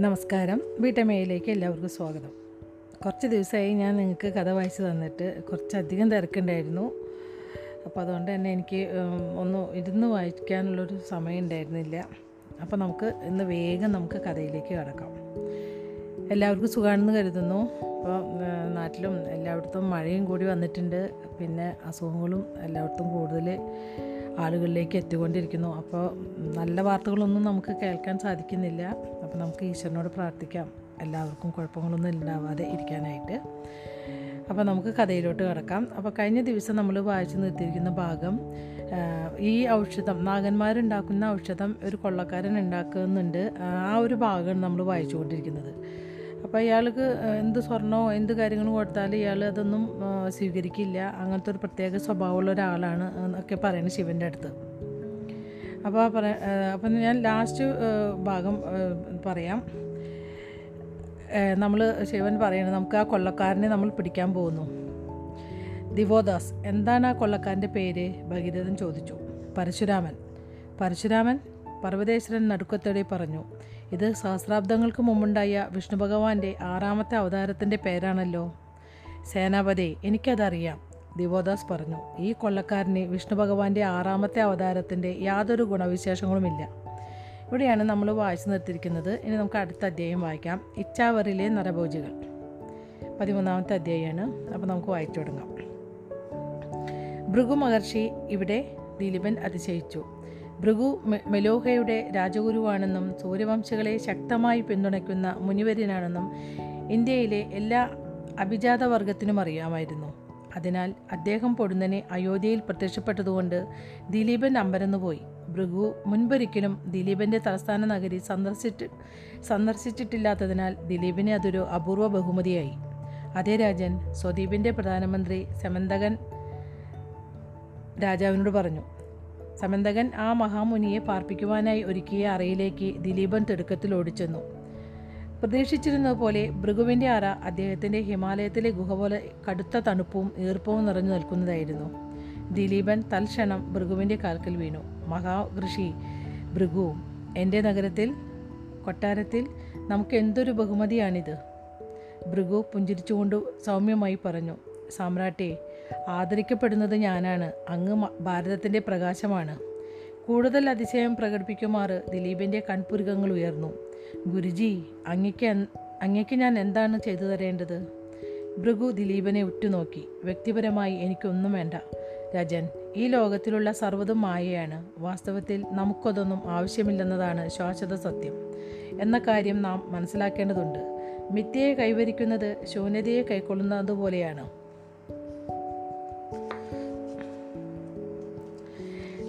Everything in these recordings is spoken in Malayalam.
നമസ്കാരം. വീട്ടമ്മയിലേക്ക് എല്ലാവർക്കും സ്വാഗതം. കുറച്ച് ദിവസമായി ഞാൻ നിങ്ങൾക്ക് കഥ വായിച്ചു തന്നിട്ട് കുറച്ചധികം തിരക്കുണ്ടായിരുന്നു. അപ്പോൾ അതുകൊണ്ട് തന്നെ എനിക്ക് ഒന്ന് ഇരുന്ന് വായിക്കാനുള്ളൊരു സമയം ഉണ്ടായിരുന്നില്ല. അപ്പോൾ നമുക്ക് ഇന്ന് വേഗം നമുക്ക് കഥയിലേക്ക് കിടക്കാം. എല്ലാവർക്കും സുഖമാണെന്ന് കരുതുന്നു. അപ്പോൾ നാട്ടിലും എല്ലായിടത്തും മഴയും കൂടി വന്നിട്ടുണ്ട്. പിന്നെ അസുഖങ്ങളും എല്ലായിടത്തും കൂടുതൽ ആളുകളിലേക്ക് എത്തിക്കൊണ്ടിരിക്കുന്നു. അപ്പോൾ നല്ല വാർത്തകളൊന്നും നമുക്ക് കേൾക്കാൻ സാധിക്കുന്നില്ല. അപ്പോൾ നമുക്ക് ഈശ്വരനോട് പ്രാർത്ഥിക്കാം. എല്ലാവർക്കും കുഴപ്പങ്ങളൊന്നും ഉണ്ടാവാതെ ഇരിക്കാനായിട്ട്. അപ്പോൾ നമുക്ക് കഥയിലോട്ട് കിടക്കാം. അപ്പോൾ കഴിഞ്ഞ ദിവസം നമ്മൾ വായിച്ചു നിർത്തിയിരിക്കുന്ന ഭാഗം ഈ ഔഷധം നാഗന്മാരുണ്ടാക്കുന്ന ഔഷധം ഒരു കൊള്ളക്കാരൻ ഉണ്ടാക്കുന്നുണ്ട്. ആ ഒരു ഭാഗമാണ് നമ്മൾ വായിച്ചുകൊണ്ടിരിക്കുന്നത്. അപ്പോൾ ഇയാൾക്ക് എന്ത് സ്വർണമോ എന്ത് കാര്യങ്ങളും കൊടുത്താലും ഇയാൾ അതൊന്നും സ്വീകരിക്കില്ല. അങ്ങനത്തെ ഒരു പ്രത്യേക സ്വഭാവമുള്ള ഒരാളാണ് എന്നൊക്കെ പറയുന്നത് ശിവന്റെ അടുത്ത്. അപ്പോൾ പറ അപ്പം ഞാൻ ലാസ്റ്റ് ഭാഗം പറയാം. നമ്മൾ ശിവൻ പറയുന്നത് നമുക്ക് ആ കൊള്ളക്കാരനെ നമ്മൾ പിടിക്കാൻ പോകുന്നു. ദിവോദാസ് എന്താണ് ആ കൊള്ളക്കാരന്റെ പേര്? ഭഗീരഥൻ ചോദിച്ചു. പരശുരാമൻ. പരശുരാമൻ പർവതേശ്വരൻ നടുക്കത്തോടെ പറഞ്ഞു. ഇത് സഹസ്രാബ്ദങ്ങൾക്ക് മുമ്പുണ്ടായ വിഷ്ണു ഭഗവാന്റെ ആറാമത്തെ അവതാരത്തിന്റെ പേരാണല്ലോ. സേനാപതി എനിക്കതറിയാം. ദിവോദാസ് പറഞ്ഞു ഈ കൊള്ളക്കാരന് വിഷ്ണു ഭഗവാന്റെ ആറാമത്തെ അവതാരത്തിന്റെ യാതൊരു ഗുണവിശേഷങ്ങളുമില്ല. ഇവിടെയാണ് നമ്മൾ വായിച്ചു നിർത്തിയിരിക്കുന്നത്. ഇനി നമുക്ക് അടുത്ത അധ്യായം വായിക്കാം. ഇച്ചാവറിലെ നരഭോജികൾ. പതിമൂന്നാമത്തെ അധ്യായമാണ് അപ്പോൾ നമുക്ക് വായിച്ചു തുടങ്ങാം. ഭൃഗു മഹർഷി ഇവിടെ ദിലീപൻ അതിശയിച്ചു. ഭൃഗു മെലോഹയുടെ രാജഗുരുവാണെന്നും സൂര്യവംശികളെ ശക്തമായി പിന്തുണയ്ക്കുന്ന മുനിവര്യനാണെന്നും ഇന്ത്യയിലെ എല്ലാ അഭിജാതവർഗത്തിനും അറിയാമായിരുന്നു. അതിനാൽ അദ്ദേഹം പൊടുന്നനെ അയോധ്യയിൽ പ്രത്യക്ഷപ്പെട്ടതുകൊണ്ട് ദിലീപൻ അമ്പരന്നുപോയി ഭൃഗു മുൻപൊരിക്കലും ദിലീപന്റെ തലസ്ഥാന നഗരി സന്ദർശിച്ച് സന്ദർശിച്ചിട്ടില്ലാത്തതിനാൽ ദിലീപിന് അതൊരു അപൂർവ ബഹുമതിയായി. അതേ രാജൻ സ്വദീപിന്റെ പ്രധാനമന്ത്രി സമന്തകൻ രാജാവിനോട് പറഞ്ഞു സമന്തകൻ ആ മഹാമുനിയെ പാർപ്പിക്കുവാനായി ഒരുക്കിയ അറയിലേക്ക് ദിലീപൻ തിടുക്കത്തിൽ ഓടിച്ചെന്നു. പ്രതീക്ഷിച്ചിരുന്നത് പോലെ ഭൃഗുവിന്റെ അറ അദ്ദേഹത്തിന്റെ ഹിമാലയത്തിലെ ഗുഹ പോലെ കടുത്ത തണുപ്പും ഈർപ്പവും നിറഞ്ഞു നിൽക്കുന്നതായിരുന്നു. ദിലീപൻ തൽക്ഷണം ഭൃഗുവിന്റെ കാൽക്കൽ വീണു. മഹാകൃഷി ഭൃഗു എന്റെ നഗരത്തിൽ കൊട്ടാരത്തിൽ നമുക്ക് എന്തൊരു ബഹുമതിയാണിത്? ഭൃഗു പുഞ്ചിരിച്ചുകൊണ്ട് സൗമ്യമായി പറഞ്ഞു. സാമ്രാട്ടെ ആദരിക്കപ്പെടുന്നത് ഞാനാണ്. അങ്ങ് ഭാരതത്തിന്റെ പ്രകാശമാണ്. കൂടുതൽ അതിശയം പ്രകടിപ്പിക്കുമാറ് ദിലീപിന്റെ കൺപുരുകങ്ങൾ ഉയർന്നു. ഗുരുജി അങ്ങക്ക് അങ്ങയ്ക്ക് ഞാൻ എന്താണ് ചെയ്തു തരേണ്ടത്? ഭൃഗു ദിലീപിനെ ഉറ്റുനോക്കി. വ്യക്തിപരമായി എനിക്കൊന്നും വേണ്ട. രാജൻ ഈ ലോകത്തിലുള്ള സർവതും മായയാണ്. വാസ്തവത്തിൽ നമുക്കതൊന്നും ആവശ്യമില്ലെന്നതാണ് ശാശ്വത സത്യം. എന്ന കാര്യം നാം മനസ്സിലാക്കേണ്ടതുണ്ട്. മിഥ്യയെ കൈവരിക്കുന്നത് ശൂന്യതയെ കൈക്കൊള്ളുന്നത് പോലെയാണ്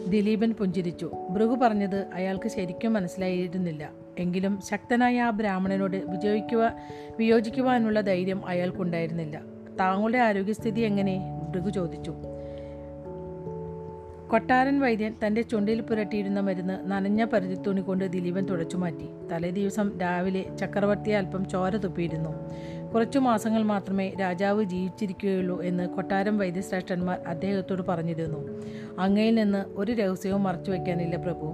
ദിലീപൻ പുഞ്ചിരിച്ചു. ഭൃഗു പറഞ്ഞത് അയാൾക്ക് ശരിക്കും മനസ്സിലായിരുന്നില്ല. എങ്കിലും ശക്തനായ ആ ബ്രാഹ്മണനോട് വിജയിക്കുക വിയോജിക്കുവാനുള്ള ധൈര്യം അയാൾക്കുണ്ടായിരുന്നില്ല. താങ്കളുടെ ആരോഗ്യസ്ഥിതി എങ്ങനെ? ഭൃഗു ചോദിച്ചു. കൊട്ടാരൻ വൈദ്യൻ തന്റെ ചുണ്ടിൽ പുരട്ടിയിരുന്ന മരുന്ന് നനഞ്ഞ പരുത്തിത്തുണി കൊണ്ട് ദിലീപൻ തുടച്ചു മാറ്റി തലേ ദിവസം രാവിലെ ചക്രവർത്തി അല്പം ചോര തുപ്പിയിരുന്നു. കുറച്ചു മാസങ്ങൾ മാത്രമേ രാജാവ് ജീവിച്ചിരിക്കുകയുള്ളൂ എന്ന് കൊട്ടാരം വൈദ്യശ്രേഷ്ഠന്മാർ അദ്ദേഹത്തോട് പറഞ്ഞിരുന്നു. അങ്ങയിൽ നിന്ന് ഒരു രഹസ്യവും മറച്ചു വയ്ക്കാനില്ല പ്രഭു.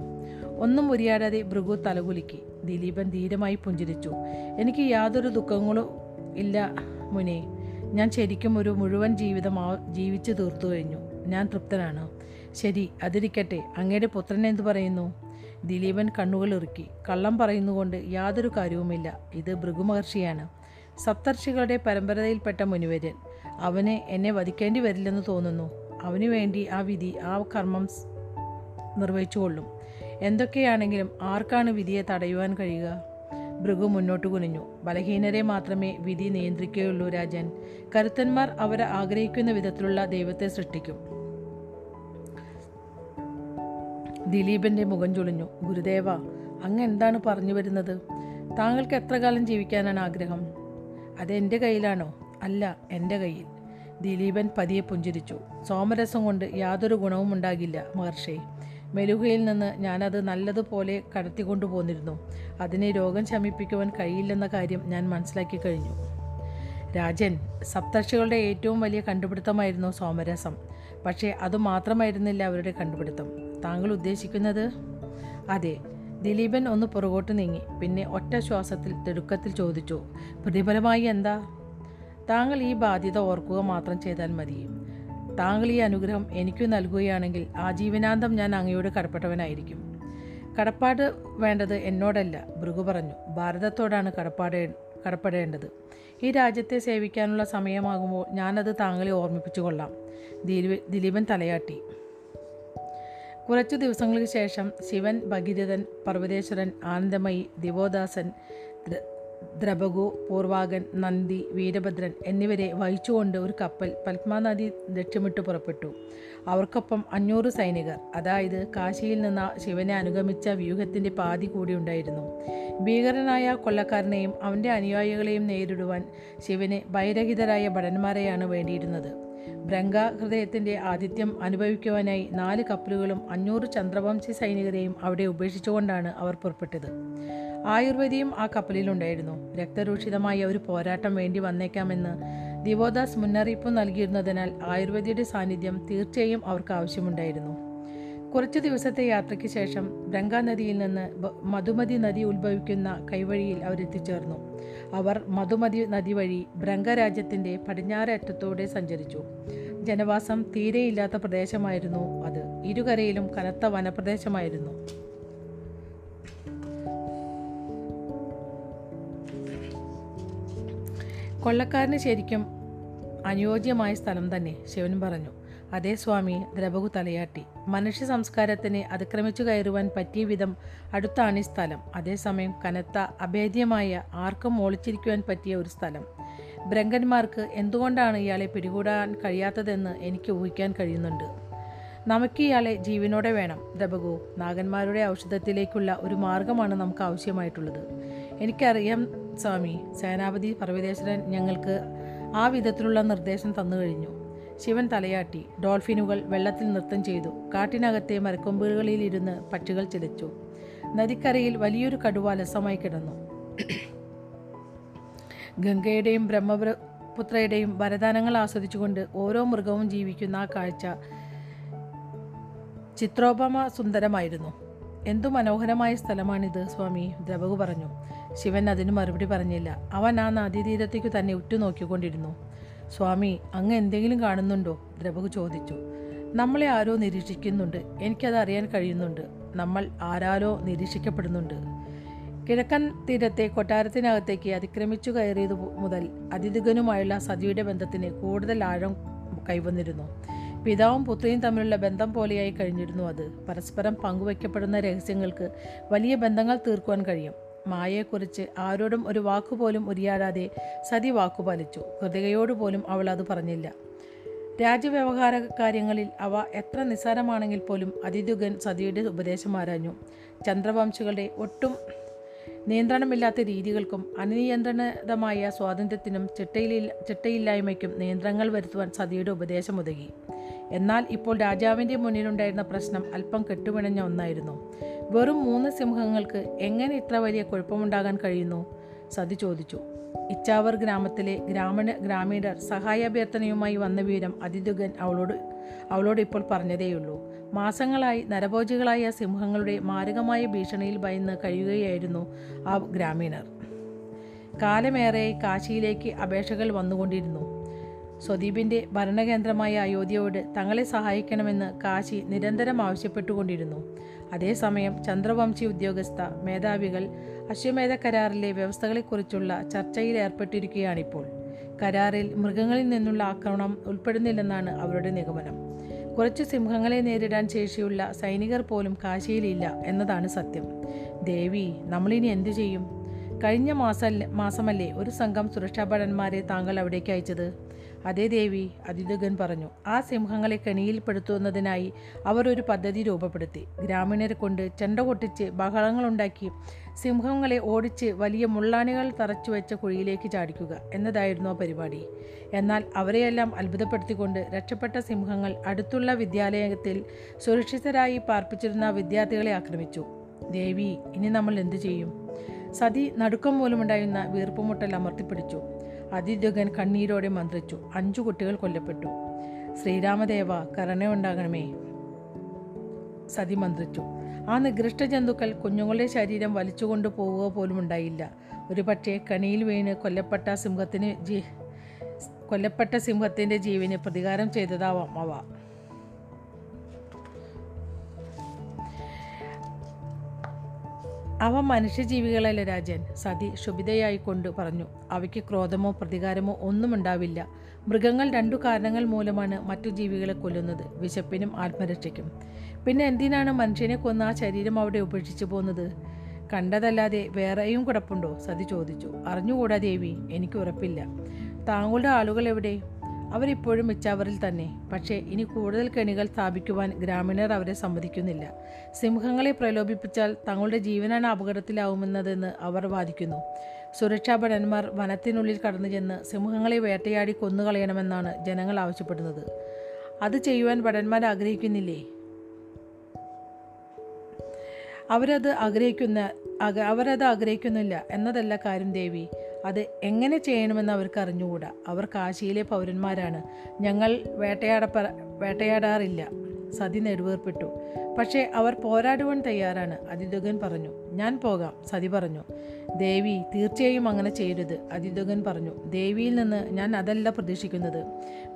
ഒന്നും ഉരിയാടാതെ ഭൃഗു തലകുലുക്കി. ദിലീപൻ ധീരമായി പുഞ്ചിരിച്ചു. എനിക്ക് യാതൊരു ദുഃഖങ്ങളും ഇല്ല മുനെ. ഞാൻ ശരിക്കും ഒരു മുഴുവൻ ജീവിതം ജീവിച്ചു തീർത്തു കഴിഞ്ഞു. ഞാൻ തൃപ്തനാണ്. ശരി അതിരിക്കട്ടെ. അങ്ങയുടെ പുത്രൻ എന്തു പറയുന്നു? ദിലീപൻ കണ്ണുകൾ ഇറുക്കി കള്ളം പറയുന്നുകൊണ്ട് യാതൊരു കാര്യവുമില്ല. ഇത് ഭൃഗുമഹർഷിയാണ് സപ്തർഷികളുടെ പരമ്പരയിൽപ്പെട്ട മുനിവര്യൻ. അവന് എന്നെ വധിക്കേണ്ടി വരില്ലെന്ന് തോന്നുന്നു. അവന് വേണ്ടി ആ വിധി ആ കർമ്മം നിർവഹിച്ചുകൊള്ളും. എന്തൊക്കെയാണെങ്കിലും ആർക്കാണ് വിധിയെ തടയുവാൻ കഴിയുക? ഭൃഗു മുന്നോട്ട് കുനിഞ്ഞു. ബലഹീനരെ മാത്രമേ വിധി നിയന്ത്രിക്കുകയുള്ളൂ രാജൻ. കരുത്തന്മാർ അവരെ ആഗ്രഹിക്കുന്ന വിധത്തിലുള്ള ദൈവത്തെ സൃഷ്ടിക്കും. ദിലീപന്റെ മുഖം ചുളിഞ്ഞു. ഗുരുദേവ അങ്ങ് എന്താണ് പറഞ്ഞു വരുന്നത്? താങ്കൾക്ക് എത്ര കാലം ജീവിക്കാനാണ് ആഗ്രഹം? അത് എന്റെ കയ്യിലാണോ? അല്ല എന്റെ കയ്യിൽ. ദിലീപൻ പതിയെ പുഞ്ചിരിച്ചു. സോമരസം കൊണ്ട് യാതൊരു ഗുണവും ഉണ്ടാകില്ല മഹർഷി. മെലുഹയിൽ നിന്ന് ഞാനത് നല്ലതുപോലെ കടത്തിക്കൊണ്ടു പോന്നിരുന്നു. അതിനെ രോഗം ശമിപ്പിക്കുവാൻ കഴിയില്ലെന്ന കാര്യം ഞാൻ മനസ്സിലാക്കി കഴിഞ്ഞു. രാജൻ സപ്തർഷികളുടെ ഏറ്റവും വലിയ കണ്ടുപിടുത്തമായിരുന്നു സോമരസം. പക്ഷേ അതുമാത്രമായിരുന്നില്ല അവരുടെ കണ്ടുപിടുത്തം. താങ്കൾ ഉദ്ദേശിക്കുന്നത്? അതെ ദിലീപൻ ഒന്ന് പുറകോട്ട് നീങ്ങി. പിന്നെ ഒറ്റ ശ്വാസത്തിൽ തിടുക്കത്തിൽ ചോദിച്ചു പ്രതിഫലമായി എന്താ? താങ്കൾ ഈ ബാധ്യത ഓർക്കുക മാത്രം ചെയ്താൽ മതി. താങ്കൾ ഈ അനുഗ്രഹം എനിക്ക് നൽകുകയാണെങ്കിൽ ആജീവനാന്തം ഞാൻ അങ്ങയോട് കടപ്പെട്ടവനായിരിക്കും. കടപ്പാട് വേണ്ടത് എന്നോടല്ല ഭൃഗു പറഞ്ഞു. ഭാരതത്തോടാണ് കടപ്പാട് കടപ്പെടേണ്ടത്. ഈ രാജ്യത്തെ സേവിക്കാനുള്ള സമയമാകുമ്പോൾ ഞാനത് താങ്കളെ ഓർമ്മിപ്പിച്ചു കൊള്ളാം ദിലീപ് ദിലീപൻ തലയാട്ടി. കുറച്ചു ദിവസങ്ങൾക്ക് ശേഷം ശിവൻ ഭഗീരഥൻ പർവതേശ്വരൻ ആനന്ദമയി ദിവോദാസൻ ദ്രബഗു പൂർവാകൻ നന്ദി വീരഭദ്രൻ എന്നിവരെ വഹിച്ചുകൊണ്ട് ഒരു കപ്പൽ പത്മാനദി ലക്ഷ്യമിട്ട് പുറപ്പെട്ടു. അവർക്കൊപ്പം അഞ്ഞൂറ് സൈനികർ. അതായത് കാശിയിൽ നിന്ന് ശിവനെ അനുഗമിച്ച വ്യൂഹത്തിന്റെ പാതി കൂടി ഉണ്ടായിരുന്നു. ഭീകരനായ കൊല്ലക്കാരനെയും അവന്റെ അനുയായികളെയും നേരിടുവാൻ ശിവന് ഭയരഹിതരായ ഭടന്മാരെയാണ് വേണ്ടിയിരുന്നത്. ബ്രംഗ ഹൃദയത്തിന്റെ ആതിഥ്യം അനുഭവിക്കുവാനായി നാല് കപ്പലുകളും അഞ്ഞൂറ് ചന്ദ്രവംശി സൈനികരെയും അവിടെ ഉപേക്ഷിച്ചുകൊണ്ടാണ് അവർ പുറപ്പെട്ടത്. ആയുർവേദിയും ആ കപ്പലിലുണ്ടായിരുന്നു. രക്തരൂഷിതമായ ഒരു പോരാട്ടം വേണ്ടി വന്നേക്കാമെന്ന് ദിവോദാസ് മുന്നറിയിപ്പ് നൽകിയിരുന്നതിനാൽ ആയുർവേദിയുടെ സാന്നിധ്യം തീർച്ചയായും അവർക്ക് ആവശ്യമുണ്ടായിരുന്നു. കുറച്ചു ദിവസത്തെ യാത്രയ്ക്ക് ശേഷം ബ്രംഗാ നദിയിൽ നിന്ന് മധുമതി നദി ഉത്ഭവിക്കുന്ന കൈവഴിയിൽ അവരെത്തിച്ചേർന്നു. അവർ മധുമതി നദി വഴി ബ്രംഗരാജ്യത്തിന്റെ പടിഞ്ഞാറ് അറ്റത്തൂടെ സഞ്ചരിച്ചു. ജനവാസം തീരെയില്ലാത്ത പ്രദേശമായിരുന്നു അത്. ഇരുകരയിലും കനത്ത വനപ്രദേശമായിരുന്നു. കൊള്ളക്കാരന് ശരിക്കും അനുയോജ്യമായ സ്ഥലം തന്നെ ശിവൻ പറഞ്ഞു. അതേ സ്വാമി ദ്രവകു തലയാട്ടി. മനുഷ്യ സംസ്കാരത്തിന് അതിക്രമിച്ചു കയറുവാൻ പറ്റിയ വിധം അടുത്താണ് ഈ സ്ഥലം. അതേസമയം കനത്ത അഭേദ്യമായ ആർക്കും ഒളിച്ചിരിക്കുവാൻ പറ്റിയ ഒരു സ്ഥലം. ബ്രങ്കന്മാർക്ക് എന്തുകൊണ്ടാണ് ഇയാളെ പിടികൂടാൻ കഴിയാത്തതെന്ന് എനിക്ക് ഊഹിക്കാൻ കഴിയുന്നുണ്ട്. നമുക്ക് ഇയാളെ ജീവനോടെ വേണം ദബഗു നാഗന്മാരുടെ ഔഷധത്തിലേക്കുള്ള ഒരു മാർഗമാണ് നമുക്ക് ആവശ്യമായിട്ടുള്ളത്. എനിക്കറിയാം സ്വാമി സേനാപതി പർവതേശ്വരൻ ഞങ്ങൾക്ക് ആ വിധത്തിലുള്ള നിർദ്ദേശം തന്നു കഴിഞ്ഞു. ശിവൻ തലയാട്ടി. ഡോൾഫിനുകൾ വെള്ളത്തിൽ നൃത്തം ചെയ്തു. കാട്ടിനകത്തെ മരക്കൊമ്പുകളിൽ ഇരുന്ന് പക്ഷികൾ ചിലച്ചു നദിക്കരയിൽ വലിയൊരു കടുവ അലസമായി കിടന്നു. ഗംഗയുടെയും ബ്രഹ്മപുത്രയുടെയും വരദാനങ്ങൾ ആസ്വദിച്ചുകൊണ്ട് ഓരോ മൃഗവും ജീവിക്കുന്ന ആ കാഴ്ച ചിത്രോപമ സുന്ദരമായിരുന്നു എന്തു മനോഹരമായ സ്ഥലമാണിത് സ്വാമി? ദ്രവകു പറഞ്ഞു. ശിവൻ അതിന് മറുപടി പറഞ്ഞില്ല. അവൻ ആ നദീതീരത്തേക്ക് തന്നെ ഉറ്റുനോക്കിക്കൊണ്ടിരുന്നു. സ്വാമി അങ്ങ് എന്തെങ്കിലും കാണുന്നുണ്ടോ? ദ്രവകു ചോദിച്ചു. നമ്മളെ ആരോ നിരീക്ഷിക്കുന്നുണ്ട്. എനിക്കത് അറിയാൻ കഴിയുന്നുണ്ട്. നമ്മൾ ആരാരോ നിരീക്ഷിക്കപ്പെടുന്നുണ്ട്. കിഴക്കൻ തീരത്തെ കൊട്ടാരത്തിനകത്തേക്ക് അതിക്രമിച്ചു കയറിയത് മുതൽ അതിഥികനുമായുള്ള സതിയുടെ ബന്ധത്തിന് കൂടുതൽ ആഴം കൈവന്നിരുന്നു. പിതാവും പുത്രിയും തമ്മിലുള്ള ബന്ധം പോലെയായി കഴിഞ്ഞിരുന്നു അത്. പരസ്പരം പങ്കുവയ്ക്കപ്പെടുന്ന രഹസ്യങ്ങൾക്ക് വലിയ ബന്ധങ്ങൾ തീർക്കുവാൻ കഴിയും. മായയെക്കുറിച്ച് ആരോടും ഒരു വാക്കുപോലും ഉരിയാടാതെ സതി വാക്കുപാലിച്ചു ഹൃദയയോട് പോലും അവൾ അത് പറഞ്ഞില്ല. രാജ്യവ്യവഹാര കാര്യങ്ങളിൽ അവ എത്ര നിസ്സാരമാണെങ്കിൽ പോലും അതിദുഗൻ സതിയുടെ ഉപദേശം ആരാഞ്ഞു. ചന്ദ്രവംശികളുടെ ഒട്ടും നിയന്ത്രണമില്ലാത്ത രീതികൾക്കും അനിയന്ത്രിതമായ സ്വാതന്ത്ര്യത്തിനും ചിട്ടയിലി ചിട്ടയില്ലായ്മയ്ക്കും നിയന്ത്രണങ്ങൾ വരുത്തുവാൻ സതിയുടെ ഉപദേശം ഉതകി എന്നാൽ ഇപ്പോൾ രാജാവിന്റെ മുന്നിലുണ്ടായിരുന്ന പ്രശ്നം അല്പം കെട്ടുപിണഞ്ഞ ഒന്നായിരുന്നു. വെറും മൂന്ന് സിംഹങ്ങൾക്ക് എങ്ങനെ ഇത്ര വലിയ കുഴപ്പമുണ്ടാകാൻ കഴിയുന്നു? സതി ചോദിച്ചു. ഇച്ചാവർ ഗ്രാമത്തിലെ ഗ്രാമീണ ഗ്രാമീണർ സഹായാഭ്യർത്ഥനയുമായി വന്ന വിവരം അതിഥുകൻ അവളോട് അവളോട് ഇപ്പോൾ പറഞ്ഞതേയുള്ളൂ. മാസങ്ങളായി നരഭോജികളായ സിംഹങ്ങളുടെ മാരകമായ ഭീഷണിയിൽ ഭയന്ന് കഴിയുകയായിരുന്നു ആ ഗ്രാമീണർ. കാലമേറെ കാശിയിലേക്ക് അപേക്ഷകൾ വന്നുകൊണ്ടിരുന്നു. സ്വദീപിന്റെ ഭരണകേന്ദ്രമായ അയോധ്യയോട് തങ്ങളെ സഹായിക്കണമെന്ന് കാശി നിരന്തരം ആവശ്യപ്പെട്ടുകൊണ്ടിരുന്നു. അതേസമയം ചന്ദ്രവംശി ഉദ്യോഗസ്ഥ മേധാവികൾ അശ്വമേധ കരാറിലെ വ്യവസ്ഥകളെക്കുറിച്ചുള്ള ചർച്ചയിൽ ഏർപ്പെട്ടിരിക്കുകയാണിപ്പോൾ. കരാറിൽ മൃഗങ്ങളിൽ നിന്നുള്ള ആക്രമണം ഉൾപ്പെടുന്നില്ലെന്നാണ് അവരുടെ നിഗമനം. കുറച്ച് സിംഹങ്ങളെ നേരിടാൻ ശേഷിയുള്ള സൈനികർ പോലും കാശിയിലില്ല എന്നതാണ് സത്യം. ദേവി നമ്മളിനി എന്തു ചെയ്യും? കഴിഞ്ഞ മാസ മാസമല്ലേ ഒരു സംഘം സുരക്ഷാഭടന്മാരെ താങ്കൾ അവിടേക്ക് അയച്ചത്? അതേ ദേവി അതിഥകൻ പറഞ്ഞു ആ സിംഹങ്ങളെ കെണിയിൽപ്പെടുത്തുന്നതിനായി അവർ ഒരു പദ്ധതി രൂപപ്പെടുത്തി. ഗ്രാമീണരെ കൊണ്ട് ചെണ്ട കൊട്ടിച്ച് ബഹളങ്ങളുണ്ടാക്കി സിംഹങ്ങളെ ഓടിച്ച് വലിയ മുള്ളാനികൾ തറച്ചു വെച്ച കുഴിയിലേക്ക് ചാടിക്കുക എന്നതായിരുന്നു ആ പരിപാടി. എന്നാൽ അവരെയെല്ലാം അത്ഭുതപ്പെടുത്തിക്കൊണ്ട് രക്ഷപ്പെട്ട സിംഹങ്ങൾ അടുത്തുള്ള വിദ്യാലയത്തിൽ സുരക്ഷിതരായി പാർപ്പിച്ചിരുന്ന വിദ്യാർത്ഥികളെ ആക്രമിച്ചു. ദേവി ഇനി നമ്മൾ എന്തു ചെയ്യും? സതി നടുക്കം മൂലമുണ്ടായിരുന്ന വീർപ്പുമുട്ടൽ അമർത്തിപ്പിടിച്ചു. അതിദ്യുഗൻ കണ്ണീരോടെ മന്ത്രിച്ചു. അഞ്ചു കുട്ടികൾ കൊല്ലപ്പെട്ടു. ശ്രീരാമദേവ കരുണയുണ്ടാകണമേ സതി മന്ത്രിച്ചു. ആ നികൃഷ്ട ജന്തുക്കൾ കുഞ്ഞുങ്ങളുടെ ശരീരം വലിച്ചുകൊണ്ട് പോവുക പോലും ഉണ്ടായില്ല ഒരു പക്ഷേ കണിയിൽ വീണ് കൊല്ലപ്പെട്ട സിംഹത്തിന് ജീ കൊല്ലപ്പെട്ട സിംഹത്തിന്റെ ജീവന് പ്രതികാരം ചെയ്തതാവാം അവ. അവ മനുഷ്യജീവികളല്ല രാജൻ? സതി ക്ഷുഭിതയായിക്കൊണ്ട് പറഞ്ഞു. അവയ്ക്ക് ക്രോധമോ പ്രതികാരമോ ഒന്നും ഉണ്ടാവില്ല മൃഗങ്ങൾ രണ്ടു കാരണങ്ങൾ മൂലമാണ് മറ്റു ജീവികളെ കൊല്ലുന്നത്. വിശപ്പിനും ആത്മരക്ഷയ്ക്കും. പിന്നെ എന്തിനാണ് മനുഷ്യനെ കൊന്ന ആ ശരീരം അവിടെ ഉപേക്ഷിച്ചു പോകുന്നത്? കണ്ടതല്ലാതെ വേറെയും കുഴപ്പമുണ്ടോ സതി ചോദിച്ചു. അറിഞ്ഞുകൂടാ ദേവി എനിക്ക് ഉറപ്പില്ല. താങ്കളുടെ ആളുകൾ എവിടെ? അവരിപ്പോഴും മിച്ചാവറിൽ തന്നെ. പക്ഷേ ഇനി കൂടുതൽ കെണികൾ സ്ഥാപിക്കുവാൻ ഗ്രാമീണർ അവരെ സമ്മതിക്കുന്നില്ല. സിംഹങ്ങളെ പ്രലോഭിപ്പിച്ചാൽ തങ്ങളുടെ ജീവനാണ് അപകടത്തിലാവുമെന്നതെന്ന് അവർ വാദിക്കുന്നു. സുരക്ഷാ ഭടന്മാർ വനത്തിനുള്ളിൽ കടന്നു ചെന്ന് സിംഹങ്ങളെ വേട്ടയാടി കൊന്നുകളയണമെന്നാണ് ജനങ്ങൾ ആവശ്യപ്പെടുന്നത്. അത് ചെയ്യുവാൻ ഭടന്മാർ ആഗ്രഹിക്കുന്നില്ലേ? അവരത് ആഗ്രഹിക്കുന്ന അവരത് ആഗ്രഹിക്കുന്നില്ല എന്നതല്ല കാര്യം ദേവി. അത് എങ്ങനെ ചെയ്യണമെന്ന് അവർക്ക് അറിഞ്ഞുകൂടാ. അവർ കാശിയിലെ പൗരന്മാരാണ്. ഞങ്ങൾ വേട്ടയാടപ്പ വേട്ടയാടാറില്ല. സതി നെടുവേർപ്പെട്ടു. പക്ഷേ അവർ പോരാടുവാൻ തയ്യാറാണ് അതിദുഗൻ പറഞ്ഞു. ഞാൻ പോകാം സതി പറഞ്ഞു. ദേവി തീർച്ചയായും അങ്ങനെ ചെയ്യരുത് അതിദുഗൻ പറഞ്ഞു. ദേവിയിൽ നിന്ന് ഞാൻ അതല്ല പ്രതീക്ഷിക്കുന്നത്.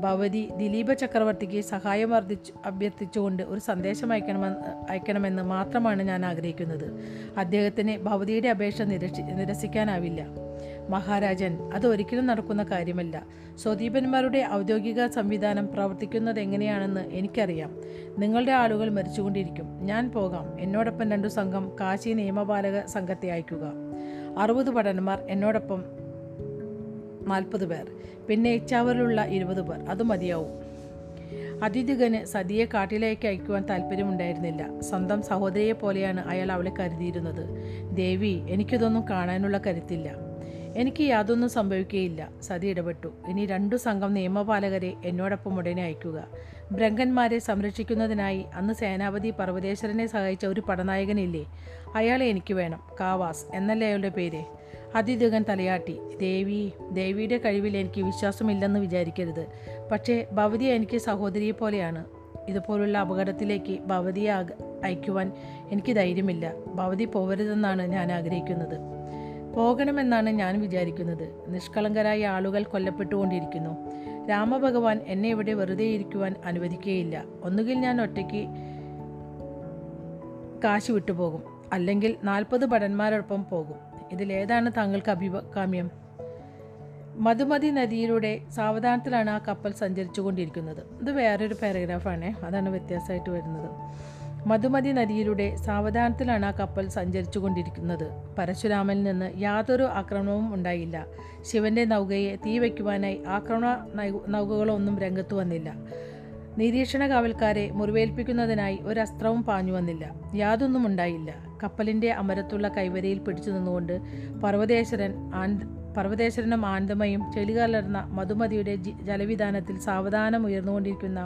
ഭവതി ദിലീപ ചക്രവർത്തിക്ക് സഹായം വർദ്ധിച്ച് അഭ്യർത്ഥിച്ചുകൊണ്ട് ഒരു സന്ദേശം അയക്കണമെന്ന് അയക്കണമെന്ന് മാത്രമാണ് ഞാൻ ആഗ്രഹിക്കുന്നത്. അദ്ദേഹത്തിന് ഭവതിയുടെ അപേക്ഷ നിരക്ഷി നിരസിക്കാനാവില്ല. മഹാരാജൻ അത് ഒരിക്കലും നടക്കുന്ന കാര്യമല്ല. സ്വദീപന്മാരുടെ ഔദ്യോഗിക സംവിധാനം പ്രവർത്തിക്കുന്നത് എങ്ങനെയാണെന്ന് എനിക്കറിയാം. നിങ്ങളുടെ ആളുകൾ മരിച്ചുകൊണ്ടിരിക്കും. ഞാൻ പോകാം. എന്നോടൊപ്പം രണ്ടു സംഘം കാശി നിയമപാലക സംഘത്തെ അയക്കുക. അറുപത് ഭടന്മാർ എന്നോടൊപ്പം നാൽപ്പത് പേർ. പിന്നെ ഇച്ചാവറിലുള്ള ഇരുപത് പേർ. അത് മതിയാവും. അതിഥികന് സതിയെ കാട്ടിലേക്ക് അയക്കുവാൻ താല്പര്യമുണ്ടായിരുന്നില്ല സ്വന്തം സഹോദരിയെ പോലെയാണ് അയാൾ അവളെ കരുതിയിരുന്നത്. ദേവി എനിക്കിതൊന്നും കാണാനുള്ള കരുത്തില്ല. എനിക്ക് യാതൊന്നും സംഭവിക്കുകയില്ല. സതി ഇടപെട്ടു. ഇനി രണ്ടു സംഘം നിയമപാലകരെ എന്നോടൊപ്പം ഉടനെ അയക്കുക. ബ്രങ്കന്മാരെ സംരക്ഷിക്കുന്നതിനായി അന്ന് സേനാപതി പർവതേശ്വരനെ സഹായിച്ച ഒരു പടനായകനില്ലേ? അയാളെ എനിക്ക് വേണം. കാവാസ്. എന്നല്ലേ അയാളുടെ പേര്? അതിഥികൻ തലയാട്ടി. ദേവി ദേവിയുടെ കഴിവിൽ എനിക്ക് വിശ്വാസമില്ലെന്ന് വിചാരിക്കരുത്. പക്ഷേ ഭവതി എനിക്ക് സഹോദരിയെ പോലെയാണ്. ഇതുപോലുള്ള അപകടത്തിലേക്ക് ഭവതിയെ അയക്കുവാൻ എനിക്ക് ധൈര്യമില്ല. ഭവതി പോവരുതെന്നാണ് ഞാൻ ആഗ്രഹിക്കുന്നത്. പോകണമെന്നാണ് ഞാൻ വിചാരിക്കുന്നത്. നിഷ്കളങ്കരായ ആളുകൾ കൊല്ലപ്പെട്ടുകൊണ്ടിരിക്കുന്നു. രാമഭഗവാൻ എന്നെ ഇവിടെ വെറുതെ ഇരിക്കുവാൻ അനുവദിക്കുകയില്ല. ഒന്നുകിൽ ഞാൻ ഒറ്റയ്ക്ക് കാശ് വിട്ടുപോകും. അല്ലെങ്കിൽ നാൽപ്പത് ഭടന്മാരോടൊപ്പം പോകും. ഇതിലേതാണ് താങ്കൾക്ക് അഭികാമ്യം? മധുമതി നദിയിലൂടെ സാവധാനത്തിലാണ് ആ കപ്പൽ സഞ്ചരിച്ചു കൊണ്ടിരിക്കുന്നത് ഇത് വേറൊരു പാരഗ്രാഫാണ് അതാണ് വ്യത്യാസമായിട്ട് വരുന്നത്. മധുമതി നദിയിലൂടെ സാവധാനത്തിലാണ് ആ കപ്പൽ സഞ്ചരിച്ചു കൊണ്ടിരിക്കുന്നത് പരശുരാമനിൽ നിന്ന് യാതൊരു ആക്രമണവും ഉണ്ടായില്ല. ശിവന്റെ നൗകയെ തീ വയ്ക്കുവാനായി ആക്രമണ നൗകകളൊന്നും രംഗത്ത് വന്നില്ല. നിരീക്ഷണ കാവൽക്കാരെ മുറിവേൽപ്പിക്കുന്നതിനായി അസ്ത്രവും പാഞ്ഞു വന്നില്ല. യാതൊന്നും ഉണ്ടായില്ല. കപ്പലിന്റെ അമരത്തുള്ള കൈവരയിൽ പിടിച്ചു നിന്നുകൊണ്ട് പർവതേശ്വരൻ ആന്ത് പർവതേശ്വരനും ആനന്ദമയും ചെളികലർന്ന മധുമതിയുടെ ജലവിധാനത്തിൽ സാവധാനം ഉയർന്നുകൊണ്ടിരിക്കുന്ന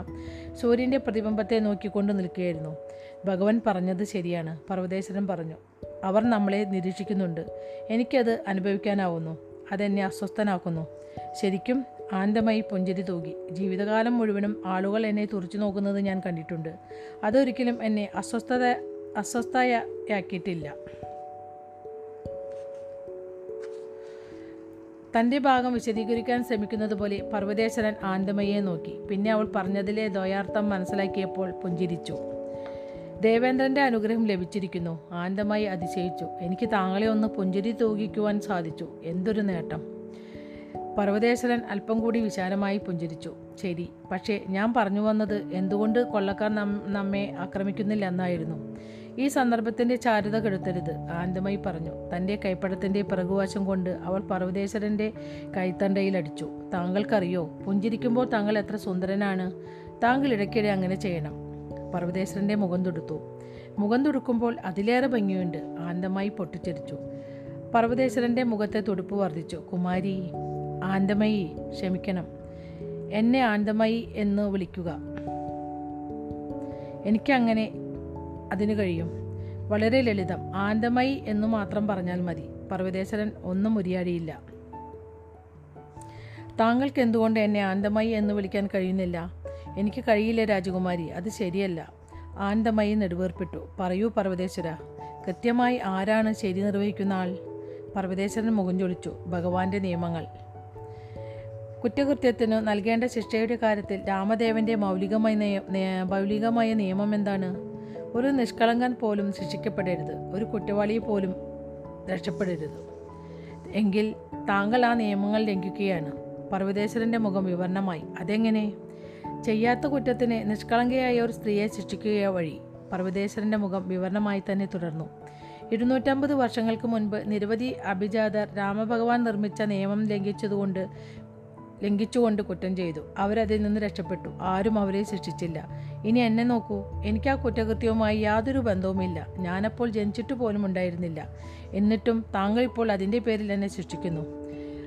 സൂര്യന്റെ പ്രതിബിംബത്തെ നോക്കിക്കൊണ്ട് നിൽക്കുകയായിരുന്നു. ഭഗവാൻ പറഞ്ഞത് ശരിയാണ്. പർവതേശ്വരൻ പറഞ്ഞു അവർ നമ്മളെ നിരീക്ഷിക്കുന്നുണ്ട്. എനിക്കത് അനുഭവിക്കാനാവുന്നു. അതെന്നെ അസ്വസ്ഥനാക്കുന്നു. ശരിക്കും ആനന്ദമായി പുഞ്ചിരി തൂകി. ജീവിതകാലം മുഴുവനും ആളുകൾ എന്നെ തുറച്ചു നോക്കുന്നത് ഞാൻ കണ്ടിട്ടുണ്ട്. അതൊരിക്കലും എന്നെ അസ്വസ്ഥത അസ്വസ്ഥയാക്കിയിട്ടില്ല. തന്റെ ഭാഗം വിശദീകരിക്കാൻ ശ്രമിക്കുന്നത് പോലെ പർവതേശ്വരൻ ആനന്ദമയെ നോക്കി. പിന്നെ അവൾ പറഞ്ഞതിലെ ദ്വയാർത്ഥം മനസ്സിലാക്കിയപ്പോൾ പുഞ്ചിരിച്ചു. ദേവേന്ദ്രന്റെ അനുഗ്രഹം ലഭിച്ചിരിക്കുന്നു. ആനന്ദമായി അതിശയിച്ചു. എനിക്ക് താങ്കളെ ഒന്ന് പുഞ്ചിരി തൂകിക്കുവാൻ സാധിച്ചു. എന്തൊരു നേട്ടം. പർവതേശ്വരൻ അല്പം കൂടി വിശാലമായി പുഞ്ചിരിച്ചു. ശരി പക്ഷേ ഞാൻ പറഞ്ഞു വന്നത് എന്തുകൊണ്ട് കൊള്ളക്കാർ നമ്മെ ആക്രമിക്കുന്നില്ല എന്നായിരുന്നു ഈ സന്ദർഭത്തിന്റെ ചാരുത കെടുത്തരുത് ആനന്ദമായി പറഞ്ഞു. തന്റെ കൈപ്പടത്തിന്റെ പിറകുവശം കൊണ്ട് അവൾ പർവതേശ്വരന്റെ കൈത്തണ്ടയിലടിച്ചു. താങ്കൾക്കറിയോ പുഞ്ചിരിക്കുമ്പോൾ താങ്കൾ എത്ര സുന്ദരനാണ്. താങ്കൾ ഇടയ്ക്കിടെ അങ്ങനെ ചെയ്യണം. പർവതേശ്വരന്റെ മുഖം തുടുത്തു. മുഖം തുടുക്കുമ്പോൾ അതിലേറെ ഭംഗിയുണ്ട്. ആനന്ദമായി പൊട്ടിച്ചിരിച്ചു പർവതേശ്വരന്റെ മുഖത്തെ തുടുപ്പ് വർദ്ധിച്ചു. കുമാരി ആനന്ദമയി ക്ഷമിക്കണം. എന്നെ ആനന്ദമയി എന്ന് വിളിക്കുക. എനിക്കങ്ങനെ അതിന് കഴിയും. വളരെ ലളിതം. ആനന്ദമയി എന്ന് മാത്രം പറഞ്ഞാൽ മതി. പർവതേശ്വരൻ ഒന്നും ഉരിയാടിയില്ല. താങ്കൾക്ക് എന്തുകൊണ്ട് എന്നെ ആനന്ദമയി എന്ന് വിളിക്കാൻ കഴിയുന്നില്ല? എനിക്ക് കഴിയില്ല രാജകുമാരി അത് ശരിയല്ല. ആനന്ദമായി നെടുവേർപ്പെട്ടു. പറയൂ പർവതേശ്വര കൃത്യമായി ആരാണ് ശരി നിർവഹിക്കുന്ന ആൾ? പർവതേശ്വരൻ മുഖം ചൊളിച്ചു. ഭഗവാന്റെ നിയമങ്ങൾ. കുറ്റകൃത്യത്തിന് നൽകേണ്ട ശിക്ഷയുടെ കാര്യത്തിൽ രാമദേവന്റെ മൗലികമായ മൗലികമായ നിയമം എന്താണ്? ഒരു നിഷ്കളങ്കൻ പോലും ശിക്ഷിക്കപ്പെടരുത്. ഒരു കുറ്റവാളിയെ പോലും രക്ഷപ്പെടരുത്. എങ്കിൽ താങ്കൾ ആ നിയമങ്ങൾ ലംഘിക്കുകയാണ്. പർവതേശ്വരന്റെ മുഖം വിവരണമായി. അതെങ്ങനെ? ചെയ്യാത്ത കുറ്റത്തിന് നിഷ്കളങ്കയായ ഒരു സ്ത്രീയെ ശിക്ഷിക്കുക വഴി പർവതേശ്വരന്റെ മുഖം വിവരണമായി തന്നെ തുടർന്നു. ഇരുന്നൂറ്റമ്പത് വർഷങ്ങൾക്ക് മുൻപ് നിരവധി അഭിജാതർ രാമഭഗവാൻ നിർമ്മിച്ച നിയമം ലംഘിച്ചതുകൊണ്ട് ലംഘിച്ചുകൊണ്ട് കുറ്റം ചെയ്തു. അവരതിൽ നിന്ന് രക്ഷപ്പെട്ടു. ആരും അവരെ ശിക്ഷിച്ചില്ല. ഇനി എന്നെ നോക്കൂ. എനിക്ക് ആ കുറ്റകൃത്യവുമായി യാതൊരു ബന്ധവുമില്ല. ഞാനപ്പോൾ ജനിച്ചിട്ട് പോലും ഉണ്ടായിരുന്നില്ല. എന്നിട്ടും താങ്കൾ ഇപ്പോൾ അതിന്റെ പേരിൽ എന്നെ ശിക്ഷിക്കുന്നു.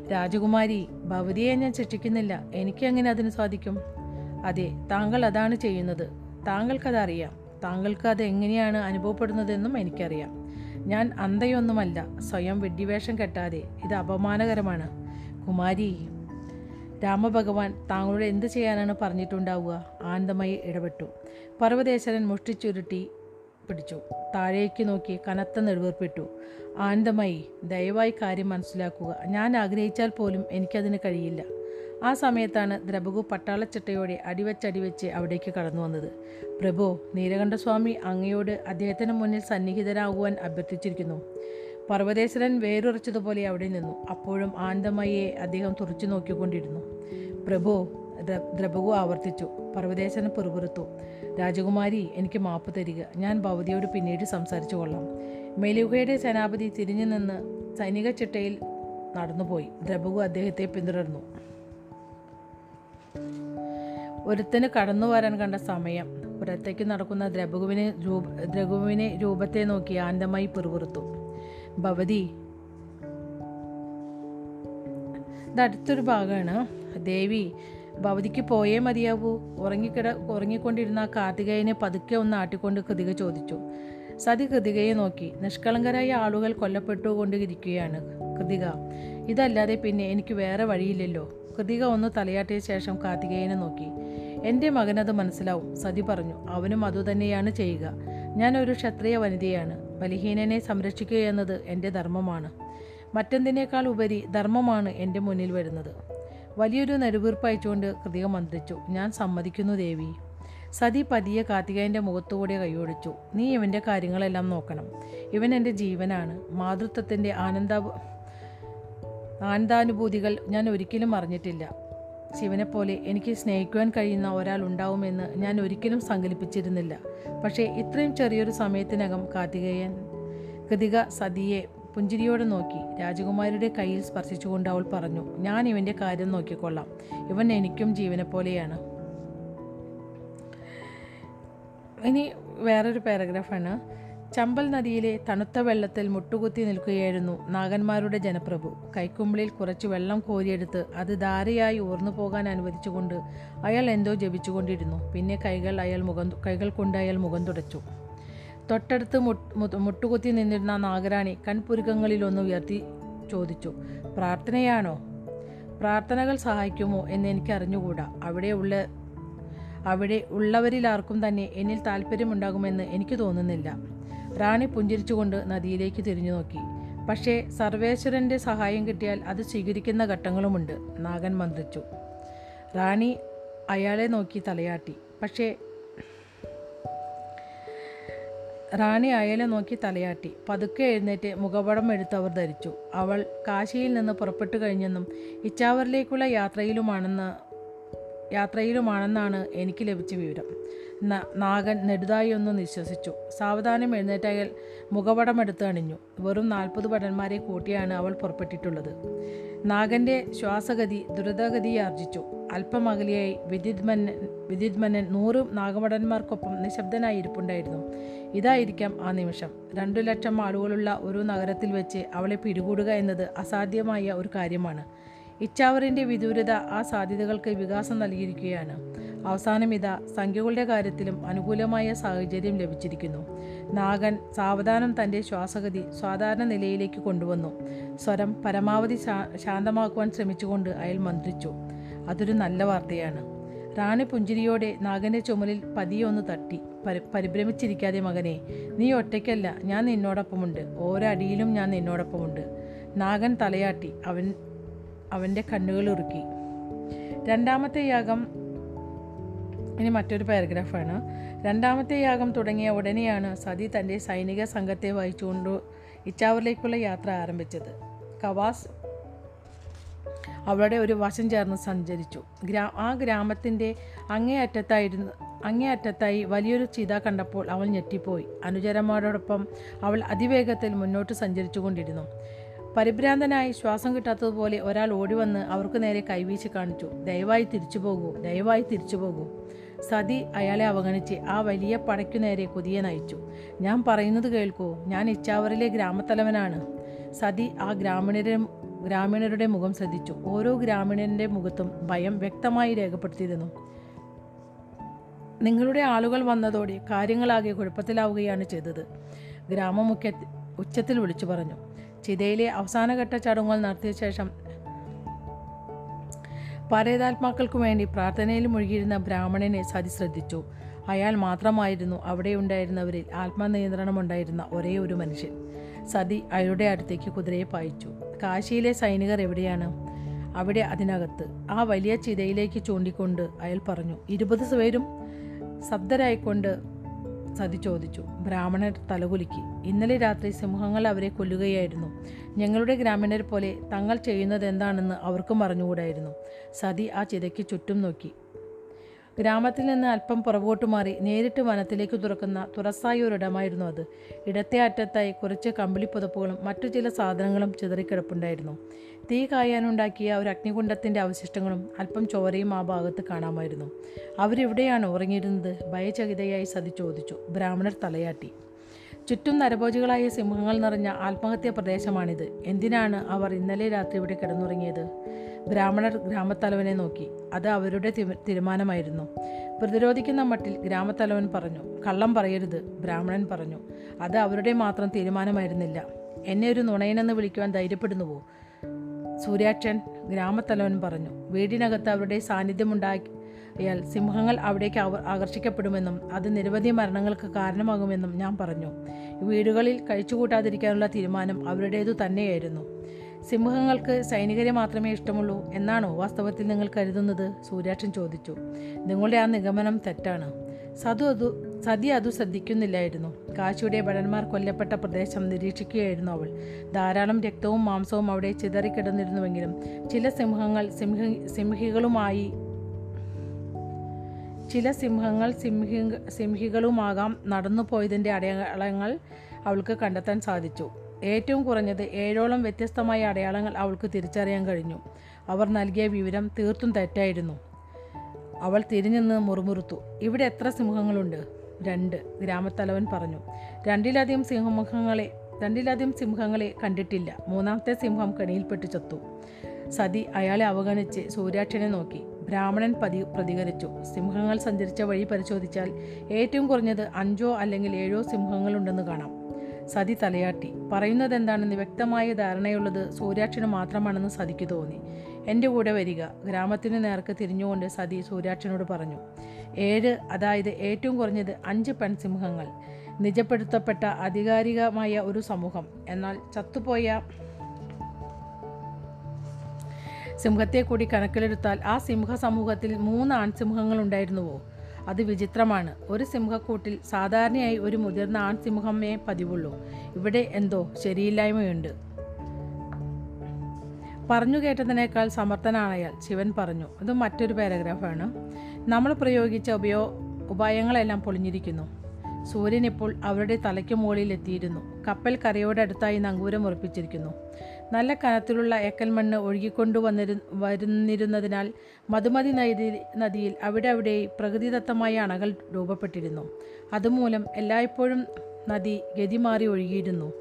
രാജകുമാരി ഭവതിയെ ഞാൻ ശിക്ഷിക്കുന്നില്ല. എനിക്ക് എങ്ങനെ അതിന് സാധിക്കും? അതെ താങ്കൾ അതാണ് ചെയ്യുന്നത്. താങ്കൾക്കത് അറിയാം താങ്കൾക്ക് അത് എങ്ങനെയാണ് അനുഭവപ്പെടുന്നതെന്നും എനിക്കറിയാം. ഞാൻ അന്തയൊന്നുമല്ല സ്വയം വെഡ്ഡിവേഷം കെട്ടാതെ. ഇത് അപമാനകരമാണ്. കുമാരി രാമഭഗവാൻ താങ്കളോട് എന്ത് ചെയ്യാനാണ് പറഞ്ഞിട്ടുണ്ടാവുക? ആനന്ദമായി ഇടപെട്ടു. പർവതേശ്വരൻ മുഷ്ടിച്ചുരുട്ടി പിടിച്ചു. താഴേക്ക് നോക്കി കനത്ത നെടുവേർപ്പെട്ടു. ആനന്ദമായി ദയവായി കാര്യം മനസ്സിലാക്കുക. ഞാൻ ആഗ്രഹിച്ചാൽ പോലും എനിക്കതിന് കഴിയില്ല. ആ സമയത്താണ് ദ്രബകു പട്ടാളച്ചട്ടയോടെ അടിവച്ചടിവെച്ച് അവിടേക്ക് കടന്നു വന്നത്. പ്രഭു നീലകണ്ഠസ്വാമി അങ്ങയോട് അദ്ദേഹത്തിന് മുന്നിൽ സന്നിഹിതരാകുവാൻ അഭ്യർത്ഥിച്ചിരിക്കുന്നു. പർവതേശ്വരൻ വേരുറച്ചതുപോലെ അവിടെ നിന്നു. അപ്പോഴും ആനന്ദമയെ അദ്ദേഹം തുറച്ചു നോക്കിക്കൊണ്ടിരുന്നു. പ്രഭു ദ്ര- ദ്രബകു ആവർത്തിച്ചു. പർവതേശ്വരൻ പിറുപിറുത്തു രാജകുമാരി എനിക്ക് മാപ്പ് തരിക. ഞാൻ ഭവതിയോട് പിന്നീട് സംസാരിച്ചു കൊള്ളാം. മെലുകയുടെ സേനാപതി തിരിഞ്ഞു നിന്ന് സൈനിക ചിട്ടയിൽ നടന്നുപോയി. ദ്രബകു അദ്ദേഹത്തെ പിന്തുടർന്നു. ഒരുത്തന് കടന്നു വരാൻ കണ്ട സമയം. പുറത്തേക്ക് നടക്കുന്ന ദ്രഘുവിനെ രൂപ ദ്രഘുവിനെ രൂപത്തെ നോക്കി ആന്തമായി പിറുപിറുത്തു. ഭവതി ഇതടുത്തൊരു ഭാഗമാണ്. ദേവി ഭവതിക്ക് പോയേ മതിയാവൂ. ഉറങ്ങിക്കിട ഉറങ്ങിക്കൊണ്ടിരുന്ന കാർത്തികേയനെ പതുക്കെ ഒന്ന് ആട്ടിക്കൊണ്ട് കൃതിക ചോദിച്ചു. സതി കൃതികയെ നോക്കി. നിഷ്കളങ്കരായ ആളുകൾ കൊല്ലപ്പെട്ടുകൊണ്ടിരിക്കുകയാണ്. കൃതിക ഇതല്ലാതെ പിന്നെ എനിക്ക് വേറെ വഴിയില്ലല്ലോ. കൃതിക ഒന്ന് തലയാട്ടിയ ശേഷം കാർത്തികേയനെ നോക്കി. എന്റെ മകനത് മനസ്സിലാവും. സതി പറഞ്ഞു അവനും അതുതന്നെയാണ് ചെയ്യുക. ഞാൻ ഒരു ക്ഷത്രിയ വനിതയാണ്. ബലഹീനനെ സംരക്ഷിക്കുക എന്നത് എന്റെ ധർമ്മമാണ്. മറ്റെന്തിനേക്കാൾ ഉപരി ധർമ്മമാണ് എന്റെ മുന്നിൽ വരുന്നത്. വലിയൊരു നെടുവീർപ്പ് അയച്ചുകൊണ്ട് കൃതിക മന്ത്രിച്ചു ഞാൻ സമ്മതിക്കുന്നു ദേവി. സതി പതിയെ കാർത്തികേയന്റെ മുഖത്തുകൂടെ കൈയൊടിച്ചു നീ ഇവന്റെ കാര്യങ്ങളെല്ലാം നോക്കണം. ഇവൻ എന്റെ ജീവനാണ്. മാതൃത്വത്തിന്റെ ആനന്ദ ആനന്ദാനുഭൂതികൾ ഞാൻ ഒരിക്കലും അറിഞ്ഞിട്ടില്ല ശിവനെപ്പോലെ എനിക്ക് സ്നേഹിക്കുവാൻ കഴിയുന്ന ഒരാൾ ഉണ്ടാവുമെന്ന് ഞാൻ ഒരിക്കലും സങ്കല്പിച്ചിരുന്നില്ല. പക്ഷേ ഇത്രയും ചെറിയൊരു സമയത്തിനകം കാർത്തികേയൻ കൃതിക സതിയെ പുഞ്ചിരിയോടെ നോക്കി. രാജകുമാരിയുടെ കയ്യിൽ സ്പർശിച്ചുകൊണ്ട് അവൾ പറഞ്ഞു ഞാൻ ഇവന്റെ കാര്യം നോക്കിക്കൊള്ളാം. ഇവൻ എനിക്കും ജീവനെപ്പോലെയാണ്. ഇനി വേറൊരു പാരഗ്രാഫാണ് ചമ്പൽ നദിയിലെ തണുത്ത വെള്ളത്തിൽ മുട്ടുകുത്തി നിൽക്കുകയായിരുന്നു നാഗന്മാരുടെ ജനപ്രഭു. കൈക്കുമ്പിളിൽ കുറച്ച് വെള്ളം കോരിയെടുത്ത് അത് ധാരയായി ഊർന്നു പോകാൻ അനുവദിച്ചുകൊണ്ട് അയാൾ എന്തോ ജപിച്ചുകൊണ്ടിരുന്നു. പിന്നെ കൈകൾ അയാൾ മുഖം കൈകൾ കൊണ്ട് അയാൾ മുഖം തുടച്ചു. തൊട്ടടുത്ത് മുട്ട് മുട്ട് മുട്ടുകുത്തി നിന്നിരുന്ന നാഗരാണി കൺപുരുക്കങ്ങളിലൊന്ന് ഉയർത്തി ചോദിച്ചു പ്രാർത്ഥനയാണോ? പ്രാർത്ഥനകൾ സഹായിക്കുമോ എന്ന് എനിക്ക് അറിഞ്ഞുകൂടാ അവിടെ ഉള്ള അവിടെ ഉള്ളവരിലാർക്കും തന്നെ എന്നിൽ താല്പര്യമുണ്ടാകുമെന്ന് എനിക്ക് തോന്നുന്നില്ല. റാണി പുഞ്ചിരിച്ചുകൊണ്ട് നദിയിലേക്ക് തിരിഞ്ഞു നോക്കി. പക്ഷേ സർവേശ്വരന്റെ സഹായം കിട്ടിയാൽ അത് സ്വീകരിക്കുന്ന ഘട്ടങ്ങളുമുണ്ട് നാഗൻ മന്ത്രിച്ചു. റാണി അയാളെ നോക്കി തലയാട്ടി. പക്ഷേ റാണി അയാളെ നോക്കി തലയാട്ടി. പതുക്കെ എഴുന്നേറ്റ് മുഖപടം എടുത്ത് അവർ ധരിച്ചു. അവൾ കാശിയിൽ നിന്ന് പുറപ്പെട്ടു കഴിഞ്ഞെന്നും ഇച്ചാവറിലേക്കുള്ള യാത്രയിലുമാണെന്ന് യാത്രയിലുമാണെന്നാണ് എനിക്ക് ലഭിച്ച വിവരം. നാഗൻ നെടുതായി ഒന്ന് നിശ്വസിച്ചു. സാവധാനം എഴുന്നേറ്റ് അയാൾ മുഖപടമെടുത്ത് അണിഞ്ഞു. വെറും നാൽപ്പത് ഭടന്മാരെ കൂട്ടിയാണ് അവൾ പുറപ്പെട്ടിട്ടുള്ളത്. നാഗന്റെ ശ്വാസഗതി ദ്രുതഗതിയാർജിച്ചു. അല്പം അകലെയായി വിദ്യുത്മന്നൻ വിദ്യുത്മന്നൻ നൂറും നാഗഭടന്മാർക്കൊപ്പം നിശബ്ദനായി ഇരിപ്പുണ്ടായിരുന്നു. ഇതായിരിക്കാം ആ നിമിഷം. രണ്ടു ലക്ഷം ആളുകളുള്ള ഒരു നഗരത്തിൽ വെച്ച് അവളെ പിടികൂടുക എന്നത് അസാധ്യമായ ഒരു കാര്യമാണ്. ഇച്ചാവറിന്റെ വിദൂരത ആ സാധ്യതകൾക്ക് വികാസം നൽകിയിരിക്കുകയാണ്. അവസാനം ഇതാ സംഖ്യകളുടെ കാര്യത്തിലും അനുകൂലമായ സാഹചര്യം ലഭിച്ചിരിക്കുന്നു. നാഗൻ സാവധാനം തന്റെ ശ്വാസഗതി സാധാരണ നിലയിലേക്ക് കൊണ്ടുവന്നു. സ്വരം പരമാവധി ശാന്തമാക്കുവാൻ ശ്രമിച്ചുകൊണ്ട് അയാൾ മന്ത്രിച്ചു. അതൊരു നല്ല വാർത്തയാണ്. റാണി പുഞ്ചിരിയോടെ നാഗന്റെ ചുമലിൽ പതിയെ ഒന്ന് തട്ടി. പരി പരിഭ്രമിച്ചിരിക്കാതെ മകനെ നീ ഒറ്റയ്ക്കല്ല ഞാൻ നിന്നോടൊപ്പമുണ്ട്. ഓരോ അടിയിലും ഞാൻ നിന്നോടൊപ്പമുണ്ട്. നാഗൻ തലയാട്ടി അവൻ അവന്റെ കണ്ണുകൾ ഉറുക്കി. രണ്ടാമത്തെ യാഗം ഇനി മറ്റൊരു പാരഗ്രാഫാണ്. രണ്ടാമത്തെ യാഗം തുടങ്ങിയ ഉടനെയാണ് സതി തന്റെ സൈനിക സംഘത്തെ വഹിച്ചുകൊണ്ട് ഇച്ചാവറിലേക്കുള്ള യാത്ര ആരംഭിച്ചത്. കവാസ് അവളുടെ ഒരു വശം ചേർന്ന് സഞ്ചരിച്ചു. ഗ്രാ ആ ഗ്രാമത്തിന്റെ അങ്ങേയറ്റത്തായിരുന്നു അങ്ങേയറ്റത്തായി വലിയൊരു ചിത കണ്ടപ്പോൾ അവൾ ഞെട്ടിപ്പോയി. അനുചരന്മാരോടൊപ്പം അവൾ അതിവേഗത്തിൽ മുന്നോട്ട് സഞ്ചരിച്ചു കൊണ്ടിരുന്നു പരിഭ്രാന്തനായി ശ്വാസം കിട്ടാത്തതുപോലെ ഒരാൾ ഓടിവന്ന് അവർക്ക് നേരെ കൈവീശി കാണിച്ചു. ദയവായി തിരിച്ചു പോകൂ ദയവായി തിരിച്ചു പോകൂ സതി അയാളെ അവഗണിച്ച് ആ വലിയ പടയ്ക്കു നേരെ കുതിയെ നയിച്ചു. ഞാൻ പറയുന്നത് കേൾക്കൂ. ഞാൻ ഇച്ചാവറിലെ ഗ്രാമത്തലവനാണ്. സതി ആ ഗ്രാമീണരെ ഗ്രാമീണരുടെ മുഖം ശ്രദ്ധിച്ചു. ഓരോ ഗ്രാമീണന്റെ മുഖത്തും ഭയം വ്യക്തമായി രേഖപ്പെടുത്തിയിരുന്നു. നിങ്ങളുടെ ആളുകൾ വന്നതോടെ കാര്യങ്ങളാകെ കുഴപ്പത്തിലാവുകയാണ് ചെയ്തത്. ഗ്രാമമുഖ്യ ഉച്ചത്തിൽ വിളിച്ചു പറഞ്ഞു. ചിതയിലെ അവസാനഘട്ട ചടങ്ങുകൾ നടത്തിയ ശേഷം പരേതാത്മാക്കൾക്കു വേണ്ടി പ്രാർത്ഥനയിൽ മുഴുകിയിരുന്ന ബ്രാഹ്മണനെ സതി ശ്രദ്ധിച്ചു. അയാൾ മാത്രമായിരുന്നു അവിടെ ഉണ്ടായിരുന്നവരിൽ ആത്മനിയന്ത്രണമുണ്ടായിരുന്ന ഒരേ ഒരു മനുഷ്യൻ. സതി അയാളുടെ അടുത്തേക്ക് കുതിരയെ പായിച്ചു. കാശിയിലെ സൈനികർ എവിടെയാണ്? അവിടെ അതിനകത്ത്. ആ വലിയ ചിതയിലേക്ക് ചൂണ്ടിക്കൊണ്ട് അയാൾ പറഞ്ഞു ഇരുപത് പേരും ശബ്ദരായിക്കൊണ്ട് സതി ചോദിച്ചു. ബ്രാഹ്മണർ തലകുലുക്കി. ഇന്നലെ രാത്രി സിംഹങ്ങൾ അവരെ കൊല്ലുകയായിരുന്നു. ഞങ്ങളുടെ ഗ്രാമീണർ പോലെ തങ്ങൾ ചെയ്യുന്നത് എന്താണെന്ന് അവർക്കും അറിഞ്ഞുകൂടായിരുന്നു. സതി ആ ചിതയ്ക്ക് ചുറ്റും നോക്കി. ഗ്രാമത്തിൽ നിന്ന് അല്പം പുറകോട്ട് മാറി നേരിട്ട് വനത്തിലേക്ക് തുറക്കുന്ന തുറസായ ഒരിടമായിരുന്നു അത്. ഇടത്തെ അറ്റത്തായി കുറച്ച് കമ്പിളിപ്പുതപ്പുകളും മറ്റു ചില സാധനങ്ങളും ചിതറിക്കിടപ്പുണ്ടായിരുന്നു. തീ കായാനുണ്ടാക്കിയ ഒരു അഗ്നികുണ്ഡത്തിന്റെ അവശിഷ്ടങ്ങളും അല്പം ചോരയും ആ ഭാഗത്ത് കാണാമായിരുന്നു. അവരെവിടെയാണ് ഉറങ്ങിയിരുന്നത്? ഭയചകിതയായി സതി ചോദിച്ചു. ബ്രാഹ്മണർ തലയാട്ടി. ചുറ്റും നരഭോജികളായ സിംഹങ്ങൾ നിറഞ്ഞ ആത്മഹത്യ പ്രദേശമാണിത്. എന്തിനാണ് അവർ ഇന്നലെ രാത്രി ഇവിടെ കിടന്നുറങ്ങിയത്? ബ്രാഹ്മണർ ഗ്രാമത്തലവനെ നോക്കി. അത് അവരുടെ തീരുമാനമായിരുന്നു. പ്രതിരോധിക്കുന്ന മട്ടിൽ ഗ്രാമത്തലവൻ പറഞ്ഞു കള്ളം പറയരുത് ബ്രാഹ്മണൻ പറഞ്ഞു. അത് അവരുടെ മാത്രം തീരുമാനമായിരുന്നില്ല. എന്നെ ഒരു നുണയനെന്ന് വിളിക്കുവാൻ ധൈര്യപ്പെടുന്നുവോ? സൂര്യാക്ഷൻ ഗ്രാമത്തലവൻ പറഞ്ഞു. വീടിനകത്ത് അവരുടെ സാന്നിധ്യമുണ്ടാക്കിയാൽ സിംഹങ്ങൾ അവിടേക്ക് ആകർഷിക്കപ്പെടുമെന്നും അത് നിരവധി മരണങ്ങൾക്ക് കാരണമാകുമെന്നും ഞാൻ പറഞ്ഞു. വീടുകളിൽ കഴിച്ചുകൂട്ടാതിരിക്കാനുള്ള തീരുമാനം അവരുടേതു തന്നെയായിരുന്നു. സിംഹങ്ങൾക്ക് സൈനികരെ മാത്രമേ ഇഷ്ടമുള്ളൂ എന്നാണോ വാസ്തവത്തിൽ നിങ്ങൾ കരുതുന്നത്? സൂര്യാക്ഷൻ ചോദിച്ചു. നിങ്ങളുടെ ആ നിഗമനം തെറ്റാണ്. സതു അതു സതി അതു ശ്രദ്ധിക്കുന്നില്ലായിരുന്നു. കാശിയുടെ ഭടന്മാർ കൊല്ലപ്പെട്ട പ്രദേശം നിരീക്ഷിക്കുകയായിരുന്നു അവൾ. ധാരാളം രക്തവും മാംസവും അവിടെ ചിതറിക്കിടന്നിരുന്നുവെങ്കിലും ചില സിംഹങ്ങൾ സിംഹ സിംഹികളുമായി ചില സിംഹങ്ങൾ സിംഹി സിംഹികളുമാകാം നടന്നു പോയതിന്റെ അടയാളങ്ങൾ അവൾക്ക് കണ്ടെത്താൻ സാധിച്ചു. ഏറ്റവും കുറഞ്ഞത് ഏഴോളം വ്യത്യസ്തമായ അടയാളങ്ങൾ അവൾക്ക് തിരിച്ചറിയാൻ കഴിഞ്ഞു. അവർ നൽകിയ വിവരം തീർത്തും തെറ്റായിരുന്നു. അവൾ തിരിഞ്ഞെന്ന് മുറുമുറുത്തു. ഇവിടെ എത്ര സിംഹങ്ങളുണ്ട്? രണ്ട് ഗ്രാമത്തലവൻ പറഞ്ഞു. രണ്ടിലധികം സിംഹമുഖങ്ങളെ രണ്ടിലധികം സിംഹങ്ങളെ കണ്ടിട്ടില്ല. മൂന്നാമത്തെ സിംഹം കെണിയിൽപ്പെട്ട് ചത്തു. സതി അയാളെ അവഗണിച്ച് സൂര്യാക്ഷനെ നോക്കി. ബ്രാഹ്മണൻ പതി പ്രതികരിച്ചു. സിംഹങ്ങൾ സഞ്ചരിച്ച വഴി പരിശോധിച്ചാൽ ഏറ്റവും കുറഞ്ഞത് അഞ്ചോ അല്ലെങ്കിൽ ഏഴോ സിംഹങ്ങളുണ്ടെന്ന് കാണാം. സതി തലയാട്ടി. പറയുന്നത് എന്താണെന്ന് വ്യക്തമായ ധാരണയുള്ളത് സൂര്യാക്ഷന് മാത്രമാണെന്ന് സതിക്ക് തോന്നി. എന്റെ കൂടെ വരിക ഗ്രാമത്തിന് നേർക്ക് തിരിഞ്ഞുകൊണ്ട് സതി സൂര്യാക്ഷനോട് പറഞ്ഞു. ഏഴ് അതായത് ഏറ്റവും കുറഞ്ഞത് അഞ്ച് പെൺസിംഹങ്ങൾ നിജപ്പെടുത്തപ്പെട്ട ആധികാരികമായ ഒരു സമൂഹം. എന്നാൽ ചത്തുപോയ സിംഹത്തെ കൂടി കണക്കിലെടുത്താൽ ആ സിംഹ സമൂഹത്തിൽ മൂന്ന് ആൺസിംഹങ്ങൾ ഉണ്ടായിരുന്നുവോ അത് വിചിത്രമാണ്. ഒരു സിംഹക്കൂട്ടിൽ സാധാരണയായി ഒരു മുതിർന്ന ആൺ സിംഹമേ പതിവുള്ളൂ. ഇവിടെ എന്തോ ശരിയില്ലായ്മയുണ്ട്. പറഞ്ഞു കേട്ടതിനേക്കാൾ സമർത്ഥനാണയാൽ ശിവൻ പറഞ്ഞു. അത് മറ്റൊരു പാരഗ്രാഫാണ്. നമ്മൾ പ്രയോഗിച്ച ഉപയോ ഉപായങ്ങളെല്ലാം പൊളിഞ്ഞിരിക്കുന്നു. സൂര്യൻ ഇപ്പോൾ അവരുടെ തലയ്ക്ക് മുകളിൽ എത്തിയിരുന്നു കപ്പൽ കരയോടടുത്തായി നങ്കൂരം ഉറപ്പിച്ചിരിക്കുന്നു. നല്ല കനത്തിലുള്ള ഏക്കൽമണ്ണ് മണ്ണ് ഒഴുകിക്കൊണ്ടു വന്നിരു വരുന്നിരുന്നതിനാൽ മധുമതി നദി നദിയിൽ അവിടെ അവിടെ പ്രകൃതിദത്തമായ അണകൾ രൂപപ്പെട്ടിരുന്നു. അതുമൂലം എല്ലായ്പ്പോഴും നദി ഗതി മാറി ഒഴുകിയിരുന്നു.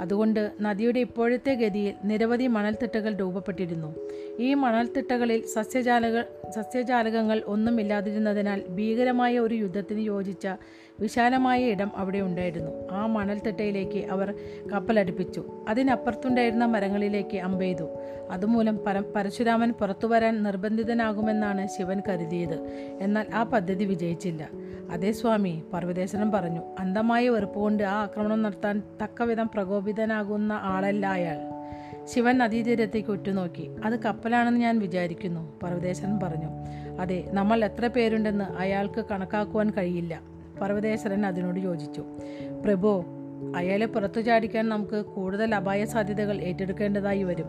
അതുകൊണ്ട് നദിയുടെ ഇപ്പോഴത്തെ ഗതിയിൽ നിരവധി മണൽത്തിട്ടകൾ രൂപപ്പെട്ടിരുന്നു. ഈ മണൽത്തിട്ടകളിൽ സസ്യജാലക സസ്യജാലകങ്ങൾ ഒന്നുമില്ലാതിരുന്നതിനാൽ ഭീകരമായ ഒരു യുദ്ധത്തിന് യോജിച്ച വിശാലമായ ഇടം അവിടെ ഉണ്ടായിരുന്നു. ആ മണൽത്തിട്ടയിലേക്ക് അവർ കപ്പലടുപ്പിച്ചു. അതിനപ്പുറത്തുണ്ടായിരുന്ന മരങ്ങളിലേക്ക് അമ്പെയ്തു. അതുമൂലം പര പരശുരാമൻ പുറത്തു വരാൻ നിർബന്ധിതനാകുമെന്നാണ് ശിവൻ കരുതിയത്. എന്നാൽ ആ പദ്ധതി വിജയിച്ചില്ല. അതേ സ്വാമി പർവതേശ്വരൻ പറഞ്ഞു അന്ധമായ വെറുപ്പുകൊണ്ട് ആ ആക്രമണം നടത്താൻ തക്കവിധം പ്രകോപിതനാകുന്ന ആളല്ല അയാൾ. ശിവൻ നദീതീരത്തേക്ക് ഉറ്റുനോക്കി അത് കപ്പലാണെന്ന് ഞാൻ വിചാരിക്കുന്നു പർവതേശ്വരൻ പറഞ്ഞു. അതെ നമ്മൾ എത്ര പേരുണ്ടെന്ന് അയാൾക്ക് കണക്കാക്കുവാൻ കഴിയില്ല. പർവതേശ്വരൻ അതിനോട് യോജിച്ചു. പ്രഭോ അയാളെ പുറത്തു ചാടിക്കാൻ നമുക്ക് കൂടുതൽ അപായ സാധ്യതകൾ ഏറ്റെടുക്കേണ്ടതായി വരും.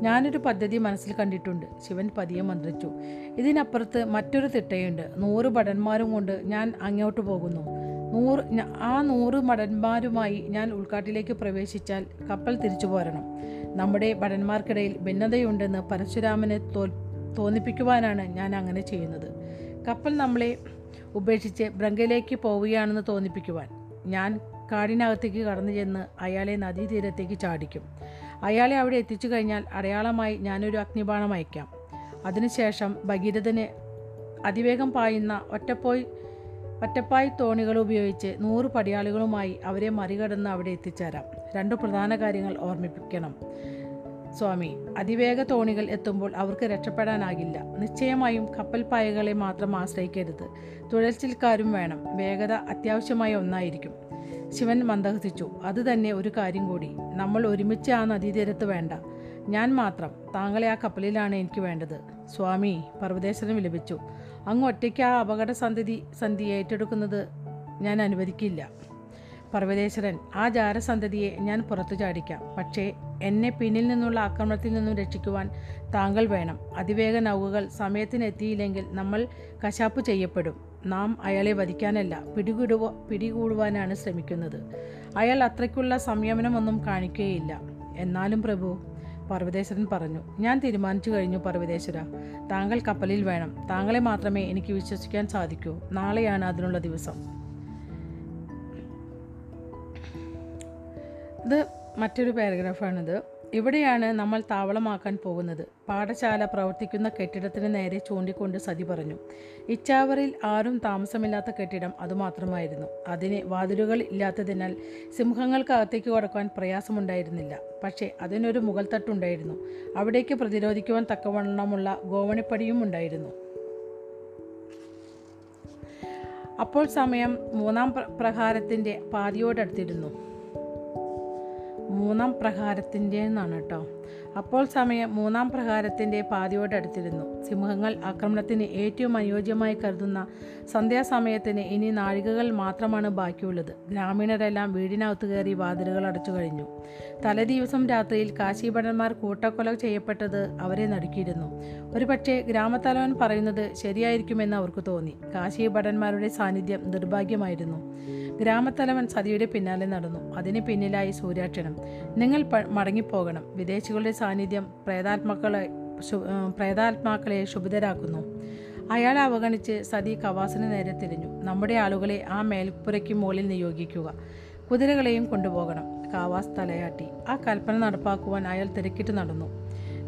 ഞാനൊരു പദ്ധതി മനസ്സിൽ കണ്ടിട്ടുണ്ട്. ശിവൻ പതിയെ മന്ത്രിച്ചു. ഇതിനപ്പുറത്ത് മറ്റൊരു തിട്ടയുണ്ട്. നൂറ് ഭടന്മാരും കൊണ്ട് ഞാൻ അങ്ങോട്ട് പോകുന്നു. നൂറ് ആ നൂറ് ഭടന്മാരുമായി ഞാൻ ഉൾക്കാട്ടിലേക്ക് പ്രവേശിച്ചാൽ കപ്പൽ തിരിച്ചു പോരണം. നമ്മുടെ ഭടന്മാർക്കിടയിൽ ഭിന്നതയുണ്ടെന്ന് പരശുരാമനെ തോൽ തോന്നിപ്പിക്കുവാനാണ് ഞാൻ അങ്ങനെ ചെയ്യുന്നത്. കപ്പൽ നമ്മളെ ഉപേക്ഷിച്ച് ബ്രങ്കയിലേക്ക് പോവുകയാണെന്ന് തോന്നിപ്പിക്കുവാൻ. ഞാൻ കാടിനകത്തേക്ക് കടന്നു ചെന്ന് അയാളെ നദീതീരത്തേക്ക് ചാടിക്കും. അയാളെ അവിടെ എത്തിച്ചു കഴിഞ്ഞാൽ അടയാളമായി ഞാനൊരു അഗ്നിബാണം അയക്കാം. അതിനുശേഷം ഭഗീരഥന് അതിവേഗം പായുന്ന ഒറ്റപ്പോയി ഒറ്റപ്പായ് തോണികൾ ഉപയോഗിച്ച് നൂറ് പടയാളികളുമായി അവരെ മറികടന്ന് അവിടെ എത്തിച്ചേരാം. രണ്ട് പ്രധാന കാര്യങ്ങൾ ഓർമ്മിപ്പിക്കണം. സ്വാമി അതിവേഗ തോണികൾ എത്തുമ്പോൾ അവർക്ക് രക്ഷപ്പെടാനാകില്ല. നിശ്ചയമായും കപ്പൽ പായകളെ മാത്രം ആശ്രയിക്കരുത്. തുഴച്ചിൽക്കാരും വേണം. വേഗത അത്യാവശ്യമായ ഒന്നായിരിക്കും. ശിവൻ മന്ദഹസിച്ചു. അതുതന്നെ ഒരു കാര്യം കൂടി. നമ്മൾ ഒരുമിച്ച് ആ നദീതീരത്ത് വേണ്ട. ഞാൻ മാത്രം. താങ്കളെ ആ കപ്പലിലാണ് എനിക്ക് വേണ്ടത്. സ്വാമി പർവതേശ്വരൻ വിലപിച്ചു. അങ്ങ് ഒറ്റയ്ക്ക് ആ അപകട സന്ധി സന്ധി ഏറ്റെടുക്കുന്നത് ഞാൻ അനുവദിക്കില്ല. പർവതേശ്വരൻ ആ ജാരസന്തതിയെ ഞാൻ പുറത്തു ചാടിക്കാം. പക്ഷേ എന്നെ പിന്നിൽ നിന്നുള്ള ആക്രമണത്തിൽ നിന്നും രക്ഷിക്കുവാൻ താങ്കൾ വേണം. അതിവേഗ നൗകകൾ സമയത്തിന് എത്തിയില്ലെങ്കിൽ നമ്മൾ കശാപ്പ് ചെയ്യപ്പെടും. നാം അയാളെ വധിക്കാനല്ല പിടികൂടുവ പിടികൂടുവാനാണ് ശ്രമിക്കുന്നത്. അയാൾ അത്രയ്ക്കുള്ള സംയമനമൊന്നും കാണിക്കുകയില്ല എന്നാലും പ്രഭു പർവതേശ്വരൻ പറഞ്ഞു ഞാൻ തീരുമാനിച്ചു കഴിഞ്ഞു പർവതേശ്വര. താങ്കൾ കപ്പലിൽ വേണം. താങ്കളെ മാത്രമേ എനിക്ക് വിശ്വസിക്കാൻ സാധിക്കൂ. നാളെയാണ് അതിനുള്ള ദിവസം. ഇത് മറ്റൊരു പാരഗ്രാഫാണിത്. ഇവിടെയാണ് നമ്മൾ താവളമാക്കാൻ പോകുന്നത്. പാഠശാല പ്രവർത്തിക്കുന്ന കെട്ടിടത്തിന് നേരെ ചൂണ്ടിക്കൊണ്ട് സതി പറഞ്ഞു. ഇച്ചാവറിൽ ആരും താമസമില്ലാത്ത കെട്ടിടം അതുമാത്രമായിരുന്നു. അതിന് വാതിലുകൾ ഇല്ലാത്തതിനാൽ സിംഹങ്ങൾക്ക് അകത്തേക്ക് കടക്കാൻ പ്രയാസമുണ്ടായിരുന്നില്ല. പക്ഷേ അതിനൊരു മുകൾ തട്ടുണ്ടായിരുന്നു അവിടേക്ക് പ്രതിരോധിക്കുവാൻ തക്കവണ്ണമുള്ള ഗോവണിപ്പടിയും ഉണ്ടായിരുന്നു. അപ്പോൾ സമയം മൂന്നാം പ്ര- പ്രഹാരത്തിന്റെ പാതിയോടടുത്തിരുന്നു. മൂന്നാം പ്രഹാരത്തിന്റെ എന്നാണ് കേട്ടോ. അപ്പോൾ സമയം മൂന്നാം പ്രഹാരത്തിന്റെ പാതിയോടടുത്തിരുന്നു സിംഹങ്ങൾ ആക്രമണത്തിന് ഏറ്റവും അനുയോജ്യമായി കരുതുന്ന സന്ധ്യാസമയത്തിന് ഇനി നാഴികകൾ മാത്രമാണ് ബാക്കിയുള്ളത്. ഗ്രാമീണരെല്ലാം വീടിനകത്ത് കയറി വാതിലുകൾ അടച്ചു കഴിഞ്ഞു. തലേദിവസം രാത്രിയിൽ കാശീഭടന്മാർ കൂട്ടക്കൊല ചെയ്യപ്പെട്ടത് അവരെ നടുക്കിയിരുന്നു. ഒരുപക്ഷെ ഗ്രാമത്തലവൻ പറയുന്നത് ശരിയായിരിക്കുമെന്ന് അവർക്ക് തോന്നി. കാശീഭടന്മാരുടെ സാന്നിധ്യം നിർഭാഗ്യമായിരുന്നു. ഗ്രാമത്തലവൻ സതിയുടെ പിന്നാലെ നടന്നു. അതിന് പിന്നിലായി സൂര്യാക്ഷണം നിങ്ങൾ മടങ്ങിപ്പോകണം. വിദേശികളുടെ സാന്നിധ്യം പ്രേതാത്മാക്കളെ പ്രേതാത്മാക്കളെ ശുഭിതരാക്കുന്നു. അയാളെ അവഗണിച്ച് സതി കവാസിന് നേരെ തിരിഞ്ഞു. നമ്മുടെ ആളുകളെ ആ മേൽപ്പുരയ്ക്ക് മുകളിൽ നിയോഗിക്കുക. കുതിരകളെയും കൊണ്ടുപോകണം. കാവാസ് തലയാട്ടി. ആ കൽപ്പന നടപ്പാക്കുവാൻ അയാൾ തിരക്കിട്ട് നടന്നു.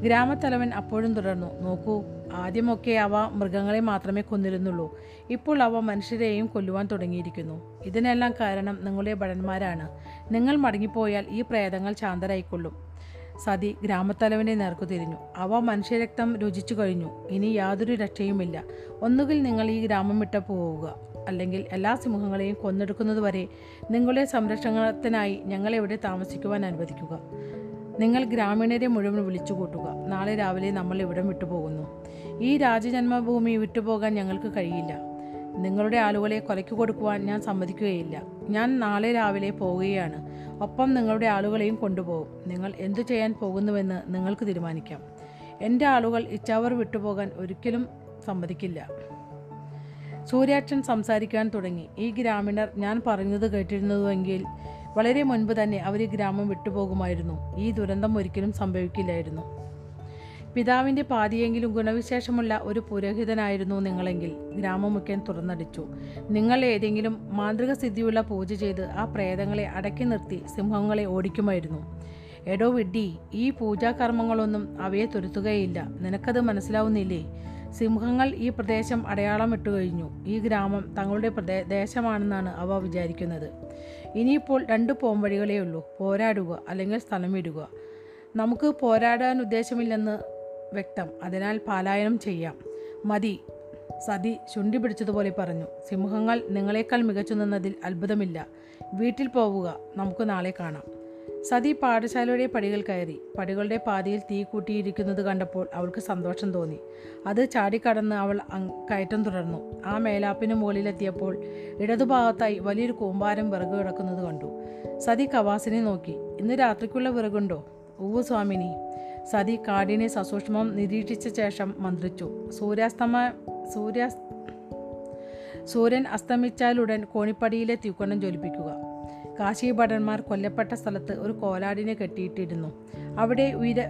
ഗ്രാമത്തലവൻ അപ്പോഴും തുടർന്നു. നോക്കൂ ആദ്യമൊക്കെ അവ മൃഗങ്ങളെ മാത്രമേ കൊന്നിരുന്നുള്ളൂ. ഇപ്പോൾ അവ മനുഷ്യരെയും കൊല്ലുവാൻ തുടങ്ങിയിരിക്കുന്നു. ഇതിനെല്ലാം കാരണം നിങ്ങളുടെ ഭടന്മാരാണ്. നിങ്ങൾ മടങ്ങിപ്പോയാൽ ഈ പ്രേതങ്ങൾ ശാന്തരായിക്കൊള്ളും. സതി ഗ്രാമത്തലവനെ നേർക്കു തിരിഞ്ഞു. അവ മനുഷ്യരക്തം രുചിച്ചു കഴിഞ്ഞു. ഇനി യാതൊരു രക്ഷയുമില്ല. ഒന്നുകിൽ നിങ്ങൾ ഈ ഗ്രാമം വിട്ട് പോവുക. അല്ലെങ്കിൽ എല്ലാ സിംഹങ്ങളെയും കൊന്നെടുക്കുന്നതുവരെ നിങ്ങളുടെ സംരക്ഷണത്തിനായി ഞങ്ങളെവിടെ താമസിക്കുവാൻ അനുവദിക്കുക. നിങ്ങൾ ഗ്രാമീണരെ മുഴുവൻ വിളിച്ചു കൂട്ടുക നാളെ രാവിലെ നമ്മൾ ഇവിടം വിട്ടുപോകുന്നു ഈ രാജജന്മഭൂമി വിട്ടുപോകാൻ ഞങ്ങൾക്ക് കഴിയില്ല. നിങ്ങളുടെ ആളുകളെ കൊലയ്ക്ക് കൊടുക്കുവാൻ ഞാൻ സമ്മതിക്കുകയില്ല. ഞാൻ നാളെ രാവിലെ പോവുകയാണ് ഒപ്പം നിങ്ങളുടെ ആളുകളെയും കൊണ്ടുപോകും. നിങ്ങൾ എന്തു ചെയ്യാൻ പോകുന്നുവെന്ന് നിങ്ങൾക്ക് തീരുമാനിക്കാം. എന്റെ ആളുകൾ ഇച്ചാവർ വിട്ടുപോകാൻ ഒരിക്കലും സമ്മതിക്കില്ല. സൂര്യാക്ഷൻ സംസാരിക്കാൻ തുടങ്ങി. ഈ ഗ്രാമീണർ ഞാൻ പറഞ്ഞത് കേട്ടിരുന്നുവെങ്കിൽ വളരെ മുൻപ് തന്നെ അവർ ഈ ഗ്രാമം വിട്ടുപോകുമായിരുന്നു. ഈ ദുരന്തം ഒരിക്കലും സംഭവിക്കില്ലായിരുന്നു. പിതാവിന്റെ പാതിയെങ്കിലും ഗുണവിശേഷമുള്ള ഒരു പുരോഹിതനായിരുന്നു നിങ്ങളെങ്കിൽ ഗ്രാമമുഖ്യൻ തുറന്നടിച്ചു. നിങ്ങൾ ഏതെങ്കിലും മാന്ത്രിക സിദ്ധിയുള്ള പൂജ ചെയ്ത് ആ പ്രേതങ്ങളെ അടക്കി നിർത്തി സിംഹങ്ങളെ ഓടിക്കുമായിരുന്നു. എടോ വിഡ്ഡി ഈ പൂജാകർമ്മങ്ങളൊന്നും അവയെ തുരുത്തുകയില്ല. നിനക്കത് മനസ്സിലാവുന്നില്ലേ? സിംഹങ്ങൾ ഈ പ്രദേശം അടയാളം ഇട്ടു കഴിഞ്ഞു. ഈ ഗ്രാമം തങ്ങളുടെ പ്രദേ ദേശമാണെന്നാണ് അവ വിചാരിക്കുന്നത്. ഇനിയിപ്പോൾ രണ്ട് പോംവഴികളേ ഉള്ളൂ പോരാടുക അല്ലെങ്കിൽ സ്ഥലം വിടുക നമുക്ക് പോരാടാൻ ഉദ്ദേശമില്ലെന്ന് വ്യക്തം. അതിനാൽ പാലായനം ചെയ്യാം. മതി. സതി ചുണ്ടി പിടിച്ചതുപോലെ പറഞ്ഞു. സിംഹങ്ങൾ നിങ്ങളെക്കാൾ മികച്ചു നിന്നതിൽ അത്ഭുതമില്ല. വീട്ടിൽ പോവുക. നമുക്ക് നാളെ കാണാം. സതി പാഠശാലയുടെ പടികൾ കയറി. പടികളുടെ പാതിയിൽ തീ കൂട്ടിയിരിക്കുന്നത് കണ്ടപ്പോൾ അവൾക്ക് സന്തോഷം തോന്നി. അത് ചാടിക്കടന്ന് അവൾ കയറ്റം തുടർന്നു. ആ മേലാപ്പിന് മുകളിലെത്തിയപ്പോൾ ഇടതുഭാഗത്തായി വലിയൊരു കൂമ്പാരം വിറക് കിടക്കുന്നത് കണ്ടു. സതി കവാസിനെ നോക്കി. ഇന്ന് രാത്രിക്കുള്ള വിറകുണ്ടോ? ഉവ്വ് സ്വാമിനി. സതി കാടിനെ സസൂക്ഷ്മം നിരീക്ഷിച്ച ശേഷം മന്ത്രിച്ചു. സൂര്യാസ്തമ സൂര്യ സൂര്യൻ അസ്തമിച്ചാലുടൻ കോണിപ്പടിയിലെ തീക്കൊണ്ടം ജ്വലിപ്പിക്കുക. കാശി ഭടന്മാർ കൊല്ലപ്പെട്ട സ്ഥലത്ത് ഒരു കോലാടിനെ കെട്ടിയിട്ടിരുന്നു. അവിടെ ഉയര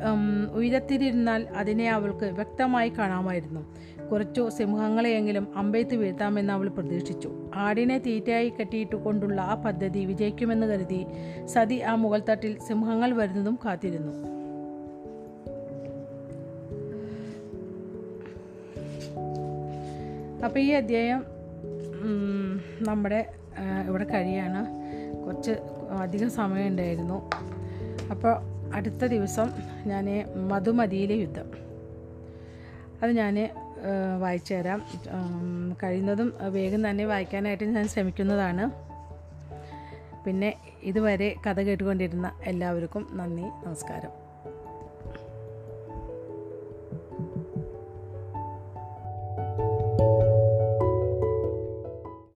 ഉയരത്തിരുന്നാൽ അതിനെ അവൾക്ക് വ്യക്തമായി കാണാമായിരുന്നു. കുറച്ചു സിംഹങ്ങളെയെങ്കിലും അമ്പയത്ത് വീഴ്ത്താമെന്ന് അവൾ പ്രതീക്ഷിച്ചു. ആടിനെ തീറ്റയായി കെട്ടിയിട്ടുകൊണ്ടുള്ള ആ പദ്ധതി വിജയിക്കുമെന്ന് കരുതി സതി ആ മുകൾത്തട്ടിൽ സിംഹങ്ങൾ വരുന്നതും കാത്തിരുന്നു. അപ്പോൾ ഈ അധ്യായം നമ്മുടെ ഇവിടെ കഴിയാണ് കുറച്ച് അധികം സമയമുണ്ടായിരുന്നു. അപ്പോൾ അടുത്ത ദിവസം ഞാൻ മധുമതിയിലെ യുദ്ധം. അത് ഞാൻ വായിച്ചു തരാം. കഴിയുന്നതും വേഗം തന്നെ വായിക്കാനായിട്ട് ഞാൻ ശ്രമിക്കുന്നതാണ്. പിന്നെ ഇതുവരെ കഥ കേട്ടുകൊണ്ടിരുന്ന എല്ലാവർക്കും നന്ദി നമസ്കാരം.